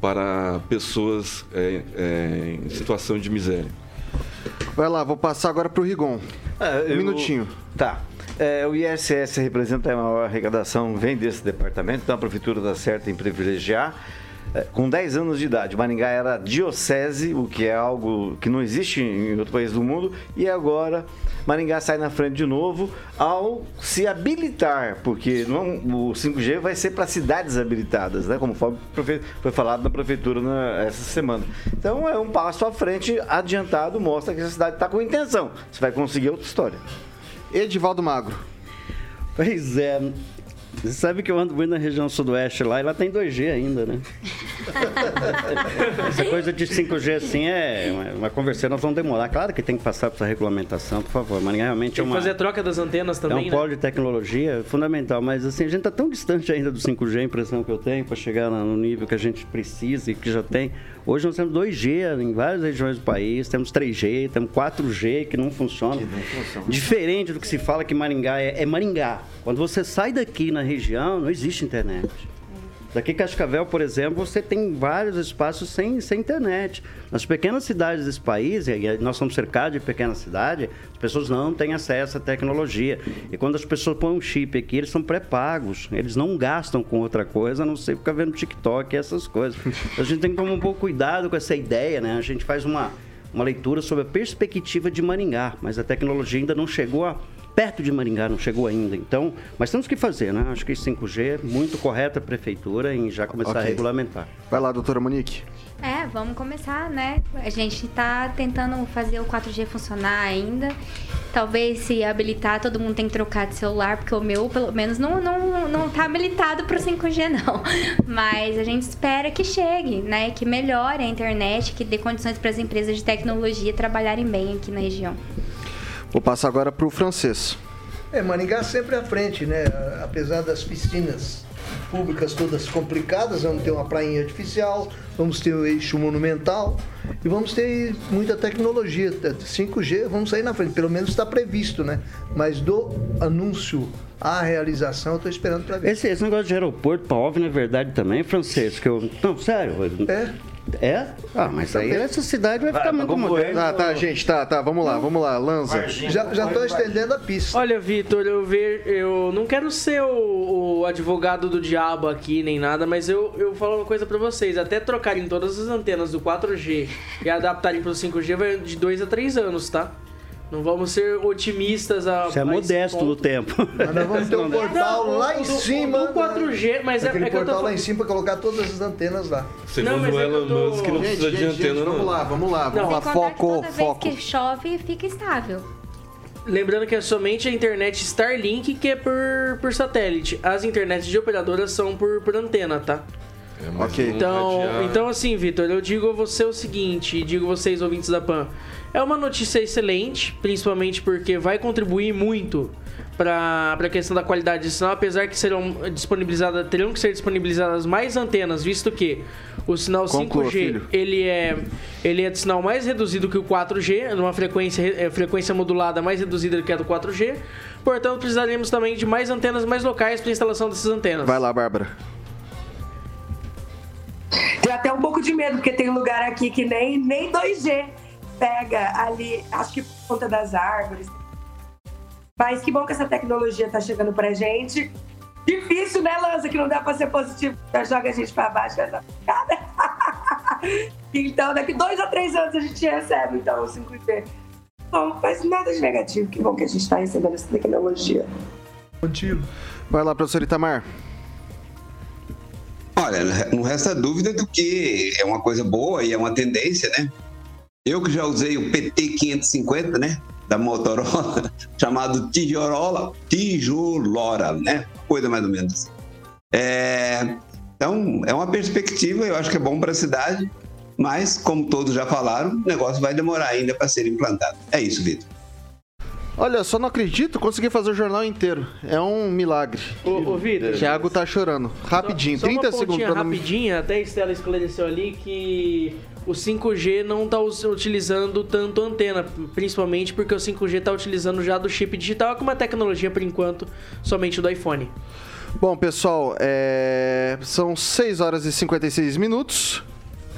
[SPEAKER 5] para pessoas é, é, em situação de miséria.
[SPEAKER 2] Vai lá, vou passar agora pro Rigon.
[SPEAKER 3] Ah,
[SPEAKER 2] Um
[SPEAKER 3] eu-
[SPEAKER 2] minutinho.
[SPEAKER 3] Tá. É, o ISS representa a maior arrecadação, vem desse departamento, então a prefeitura dá certo em privilegiar. É, com 10 anos de idade, Maringá era diocese, o que é algo que não existe em outro país do mundo, e agora Maringá sai na frente de novo ao se habilitar, porque não- o 5G vai ser para cidades habilitadas, né? como foi, foi falado na prefeitura na- essa semana. Então é um passo à frente adiantado, mostra que a cidade está com intenção. Se vai conseguir outra história.
[SPEAKER 2] Edivaldo Magro.
[SPEAKER 4] Pois é. Você sabe que eu ando muito na região sudoeste lá e lá tem 2G ainda, né? Essa coisa de 5G assim é uma, uma conversa, nós vamos demorar. Claro que tem que passar por essa regulamentação, por favor. Mas realmente
[SPEAKER 8] Tem
[SPEAKER 4] é
[SPEAKER 8] que
[SPEAKER 4] uma.
[SPEAKER 8] fazer a troca das antenas
[SPEAKER 4] É
[SPEAKER 8] também,
[SPEAKER 4] um
[SPEAKER 8] né?
[SPEAKER 4] polo de tecnologia fundamental, mas assim, a gente está tão distante ainda do 5G, a impressão que eu tenho, para chegar no nível que a gente precisa e que já tem. Hoje nós temos 2G em várias regiões do país, temos 3G, temos 4G que não funciona. Diferente do que se fala que Maringá é, é Maringá. Quando você sai daqui na região, não existe internet. Daqui Cascavel, por exemplo, você tem vários espaços sem, sem internet. Nas pequenas cidades desse país, e nós somos cercados de pequenas cidades, as pessoas não têm acesso à tecnologia. E quando as pessoas põem um chip aqui, eles são pré-pagos. Eles não gastam com outra coisa, a não ser ficar vendo TikTok e essas coisas. A gente tem que tomar um pouco cuidado com essa ideia, né? A gente faz uma, uma leitura sobre a perspectiva de Maringá, mas a tecnologia ainda não chegou a perto de Maringá, não chegou ainda. Então, mas temos que fazer, né? Acho que 5G é muito correta a prefeitura em já começar
[SPEAKER 2] Ok.
[SPEAKER 4] a regulamentar.
[SPEAKER 2] Vai lá, doutora Monique.
[SPEAKER 7] É, vamos começar, né? A gente tá tentando fazer o 4G funcionar ainda. Talvez se habilitar, todo mundo tem que trocar de celular, porque o meu, pelo menos, não, não, não tá habilitado pro 5G, não. Mas a gente espera que chegue, né? Que melhore a internet, que dê condições para as empresas de tecnologia trabalharem bem aqui na região.
[SPEAKER 2] Vou passar agora pro francês.
[SPEAKER 6] É, Maringá sempre à frente, né? Apesar das piscinas públicas todas complicadas, vamos ter uma prainha artificial, vamos ter o eixo monumental e vamos ter muita tecnologia. 5G, vamos sair na frente, pelo menos está previsto, né? Mas do anúncio à realização, eu estou esperando para ver.
[SPEAKER 4] Esse, esse negócio de aeroporto para OVNI é verdade também, francês? Que eu, não, sério.
[SPEAKER 6] É?
[SPEAKER 4] É? Ah, mas aí essa cidade vai ficar muito moderna.
[SPEAKER 2] Tá, tá, gente, tá, tá, vamos lá, vamos lá, Lanza.
[SPEAKER 6] Já já estou estendendo a pista.
[SPEAKER 8] Olha, Vitor, eu, ver, eu não quero ser o, o advogado do diabo aqui nem nada, mas eu, eu falo uma coisa pra vocês. Até trocarem todas as antenas do 4G e adaptarem pro 5G vai de 2 a 3 anos, tá? Não vamos ser otimistas a.
[SPEAKER 4] Você é modesto
[SPEAKER 8] ponto.
[SPEAKER 4] no tempo.
[SPEAKER 6] Mas nós vamos ter um portal
[SPEAKER 8] Não,
[SPEAKER 6] lá
[SPEAKER 8] o
[SPEAKER 6] em
[SPEAKER 8] do- o
[SPEAKER 6] cima.
[SPEAKER 8] do 4G, mas é- é que eu tô
[SPEAKER 6] portal lá em cima para colocar todas as antenas lá.
[SPEAKER 5] Segundo
[SPEAKER 8] mas é que tô-
[SPEAKER 5] Musk, não
[SPEAKER 2] Gente,
[SPEAKER 5] precisa de
[SPEAKER 2] gente,
[SPEAKER 5] antena,
[SPEAKER 2] gente,
[SPEAKER 5] não.
[SPEAKER 2] vamos lá, vamos lá, vamos
[SPEAKER 8] Não.
[SPEAKER 2] lá, foco,
[SPEAKER 7] toda
[SPEAKER 2] foco.
[SPEAKER 7] vez que chove, fica estável.
[SPEAKER 8] Lembrando que é somente a internet Starlink que é por, por satélite. As internets de operadoras são por, por antena, tá?
[SPEAKER 5] É,
[SPEAKER 2] Ok.
[SPEAKER 8] Então, então assim, Vitor, eu digo a você o seguinte, e digo a vocês, ouvintes da PAN. É uma notícia excelente, principalmente porque vai contribuir muito para a questão da qualidade de sinal, apesar que serão disponibilizadas, terão que ser disponibilizadas mais antenas, visto que O sinal
[SPEAKER 2] Conclua,
[SPEAKER 8] 5G,
[SPEAKER 2] filho.
[SPEAKER 8] ele é, ele é de sinal mais reduzido que o 4G, numa frequência, é, frequência modulada mais reduzida do que a do 4G. Portanto, precisaremos também de mais antenas mais locais para instalação dessas antenas.
[SPEAKER 2] Vai lá, Bárbara.
[SPEAKER 9] De medo, porque tem lugar aqui que nem, nem 2G pega ali, acho que por conta das árvores. Mas que bom que essa tecnologia tá chegando pra gente. Difícil, né, Lança? Que não dá pra ser positivo, já joga a gente pra baixo dessa picada. então, daqui dois a três anos a gente recebe, então, o 5G. Bom, mas nada de negativo. Que bom que a gente tá recebendo essa tecnologia.
[SPEAKER 6] Contigo.
[SPEAKER 2] Vai lá, professor Itamar.
[SPEAKER 10] Olha, não resta dúvida do que é uma coisa boa e é uma tendência, né? Eu que já usei o PT550, né? Da Motorola, chamado Tijorola, Tijolora, né? Coisa mais ou menos assim. É, então, é uma perspectiva, eu acho que é bom para a cidade, mas, como todos já falaram, o negócio vai demorar ainda para ser implantado. É isso, Vitor.
[SPEAKER 2] Olha, só não acredito, consegui fazer o jornal inteiro. É um milagre.
[SPEAKER 8] Ô, ô Vitor.
[SPEAKER 2] Thiago tá chorando. Rapidinho,
[SPEAKER 8] Só
[SPEAKER 2] 30
[SPEAKER 8] uma
[SPEAKER 2] segundos
[SPEAKER 8] pontinha
[SPEAKER 2] pra não
[SPEAKER 8] rapidinha, até a Estela esclareceu ali que o 5G não está utilizando tanto antena, principalmente porque o 5G está utilizando já do chip digital, que é uma tecnologia, por enquanto, somente do iPhone.
[SPEAKER 2] Bom, pessoal, é... são 6 horas e 56 minutos.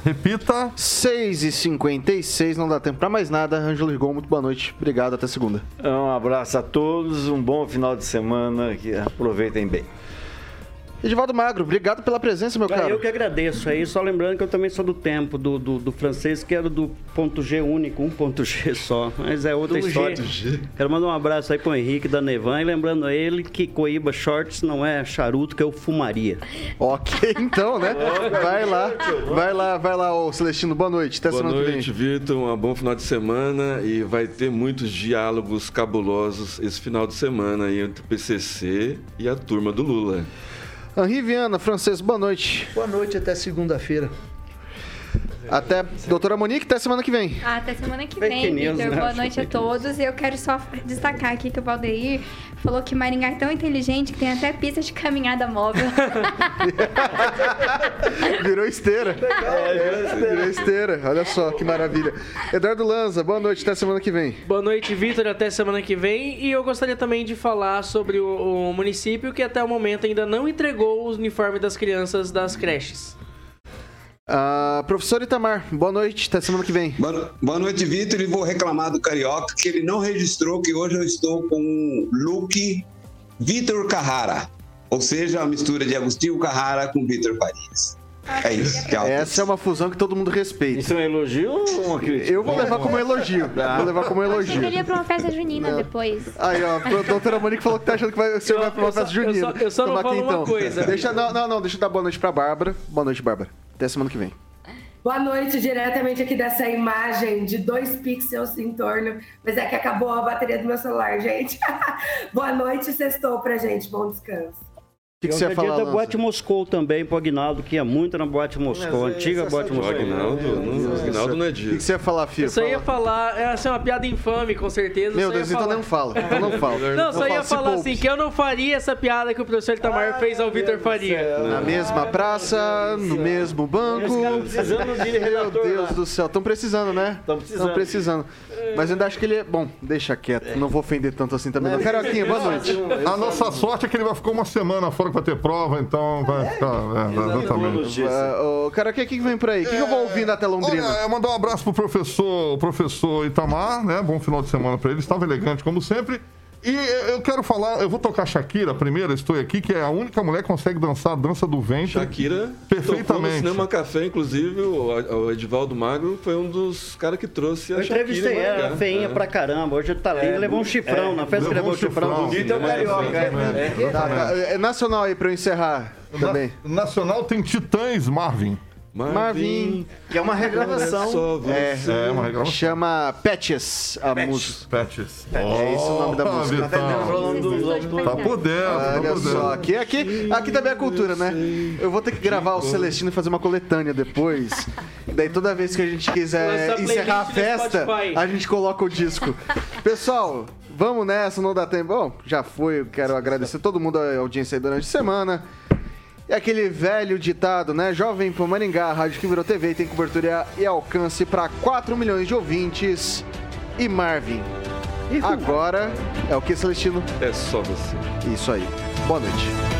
[SPEAKER 11] Repita.
[SPEAKER 2] 6 e 56 não dá tempo pra mais nada. Ângelo Rigon, muito boa noite. Obrigado, até segunda.
[SPEAKER 3] Um abraço a todos, um bom final de semana, que aproveitem bem.
[SPEAKER 2] Edivaldo Magro, obrigado pela presença, meu caro.
[SPEAKER 4] Eu que agradeço aí, só lembrando que eu também sou do tempo do, do, do francês, que era do ponto G único, um ponto G só, mas é outra
[SPEAKER 8] Do
[SPEAKER 4] história.
[SPEAKER 8] G.
[SPEAKER 4] Quero mandar um abraço aí pro Henrique da Nevan e lembrando a ele que Coíba Shorts não é charuto, que eu fumaria.
[SPEAKER 2] Ok, então, né? Vai lá, vai lá, vai lá, ô Celestino, boa noite. Até
[SPEAKER 5] Boa
[SPEAKER 2] semana que
[SPEAKER 5] noite. Vitor. Um bom final de semana e vai ter muitos diálogos cabulosos esse final de semana aí entre o PCC e a turma do Lula.
[SPEAKER 2] Henri Viana, francês, boa noite.
[SPEAKER 6] Boa noite, até segunda-feira.
[SPEAKER 2] Até, doutora Monique, até semana que vem.
[SPEAKER 7] Ah, Até semana que vem, Vitor.
[SPEAKER 4] né?
[SPEAKER 7] Boa noite a todos. E eu quero só destacar aqui que o Valdeir falou que Maringá é tão inteligente que tem até pista de caminhada móvel.
[SPEAKER 2] Virou esteira. É, virou esteira. Olha só que maravilha. Eduardo Lanza, boa noite, até semana que vem.
[SPEAKER 8] Boa noite, Vitor, até semana que vem. E eu gostaria também de falar sobre o, o município que até o momento ainda não entregou os uniformes das crianças das creches.
[SPEAKER 2] Ah, professor Itamar, boa noite, até semana que vem.
[SPEAKER 10] Boa, boa noite, Vitor. E vou reclamar do Carioca que ele não registrou que hoje eu estou com o look Vitor Carrara. Ou seja, a mistura de Agostinho Carrara com Vitor Farias. É isso. Tchau.
[SPEAKER 2] Essa é uma fusão que todo mundo respeita.
[SPEAKER 3] Isso é um elogio ou uma crítica?
[SPEAKER 2] Eu vou levar como elogio. Vou levar como elogio.
[SPEAKER 7] Ele ia pra uma festa junina depois.
[SPEAKER 2] Aí, ó, a doutora Monique falou que tá achando que vai, o senhor
[SPEAKER 8] Eu-
[SPEAKER 2] vai pra uma
[SPEAKER 8] eu só-
[SPEAKER 2] festa
[SPEAKER 8] eu só-
[SPEAKER 2] junina.
[SPEAKER 8] eu só não falo uma coisa.
[SPEAKER 2] Deixa, não, não, não, deixa eu dar boa noite pra Bárbara. Boa noite, Bárbara. Até semana que vem.
[SPEAKER 9] Boa noite, diretamente aqui dessa imagem de dois pixels em torno. Mas é que acabou a bateria do meu celular, gente. Boa noite, sextou pra gente. Bom descanso.
[SPEAKER 2] O que, que você ia
[SPEAKER 4] é
[SPEAKER 2] falar,
[SPEAKER 4] da
[SPEAKER 2] Lanza?
[SPEAKER 4] Boate Moscou também, pro Aguinaldo, que ia muito na Boate Moscou,
[SPEAKER 2] é
[SPEAKER 4] antiga Boate
[SPEAKER 5] O
[SPEAKER 4] Moscou.
[SPEAKER 5] Agnaldo, não, o Agnaldo não é
[SPEAKER 2] O que, que
[SPEAKER 5] disso.
[SPEAKER 2] você ia falar, filho?
[SPEAKER 8] Eu só ia
[SPEAKER 2] Fala.
[SPEAKER 8] falar, essa é uma piada infame, com certeza.
[SPEAKER 2] Meu Deus, então não fala. Então não fala.
[SPEAKER 8] Não, só ia falar assim, que eu não faria essa piada que o professor Itamar fez ao Vitor Faria.
[SPEAKER 2] Na mesma praça, no mesmo banco. Meu Deus do céu, estão precisando, né?
[SPEAKER 3] Tão precisando.
[SPEAKER 2] Tão precisando. Mas ainda acho que ele é. Bom, deixa quieto, não vou ofender tanto assim também. Não. Carioquinha, boa noite.
[SPEAKER 11] A nossa sorte é que ele vai ficar uma semana fora pra ter prova, então vai ficar. É, exatamente.
[SPEAKER 2] Ah, Ô, Carioquinha, o que que vem por aí? O que, que eu vou ouvir na tela londrina?
[SPEAKER 11] Olha, eu mandar um abraço pro professor, o professor Itamar, né? Bom final de semana pra ele. Estava elegante como sempre. E eu quero falar, eu vou tocar Shakira primeiro, estou aqui, que é a única mulher que consegue dançar a dança do ventre.
[SPEAKER 5] Shakira
[SPEAKER 11] Perfeitamente.
[SPEAKER 5] tocou no Cinema Café, inclusive, o, o Edivaldo Magro foi um dos caras que trouxe a
[SPEAKER 4] Eu
[SPEAKER 5] Shakira.
[SPEAKER 4] entrevistei
[SPEAKER 5] em
[SPEAKER 4] ela, feinha
[SPEAKER 5] É.
[SPEAKER 4] pra caramba. Hoje tá linda, levou um chifrão. Na festa que
[SPEAKER 11] levou
[SPEAKER 4] levou
[SPEAKER 11] um
[SPEAKER 4] chifrão.
[SPEAKER 3] Bonito é o carioca, é.
[SPEAKER 2] Tá. É nacional aí pra eu encerrar também.
[SPEAKER 11] Na- Nacional tem Titãs Marvin.
[SPEAKER 2] Marvin.
[SPEAKER 4] Que é uma regravação.
[SPEAKER 5] Só você.
[SPEAKER 11] É, uma regravação.
[SPEAKER 2] Chama Patches, a música.
[SPEAKER 11] Patches.
[SPEAKER 2] É esse o nome da
[SPEAKER 11] Oh,
[SPEAKER 2] música.
[SPEAKER 11] Tá por dentro, tá
[SPEAKER 2] Olha
[SPEAKER 11] por
[SPEAKER 2] só,
[SPEAKER 11] dentro.
[SPEAKER 2] aqui, aqui, aqui também é cultura, né? Eu vou ter que gravar o Celestino e fazer uma coletânea depois. Daí toda vez que a gente quiser encerrar a festa, a gente coloca o disco. Pessoal, vamos nessa, não dá tempo. Bom, já foi, eu quero agradecer todo mundo a audiência aí durante a semana. E aquele velho ditado, né? Jovem Pan Maringá, rádio que virou TV, tem cobertura e alcance para 4 milhões de ouvintes. E Marvin, agora é o que, Celestino?
[SPEAKER 5] É só você.
[SPEAKER 2] Isso aí. Boa noite.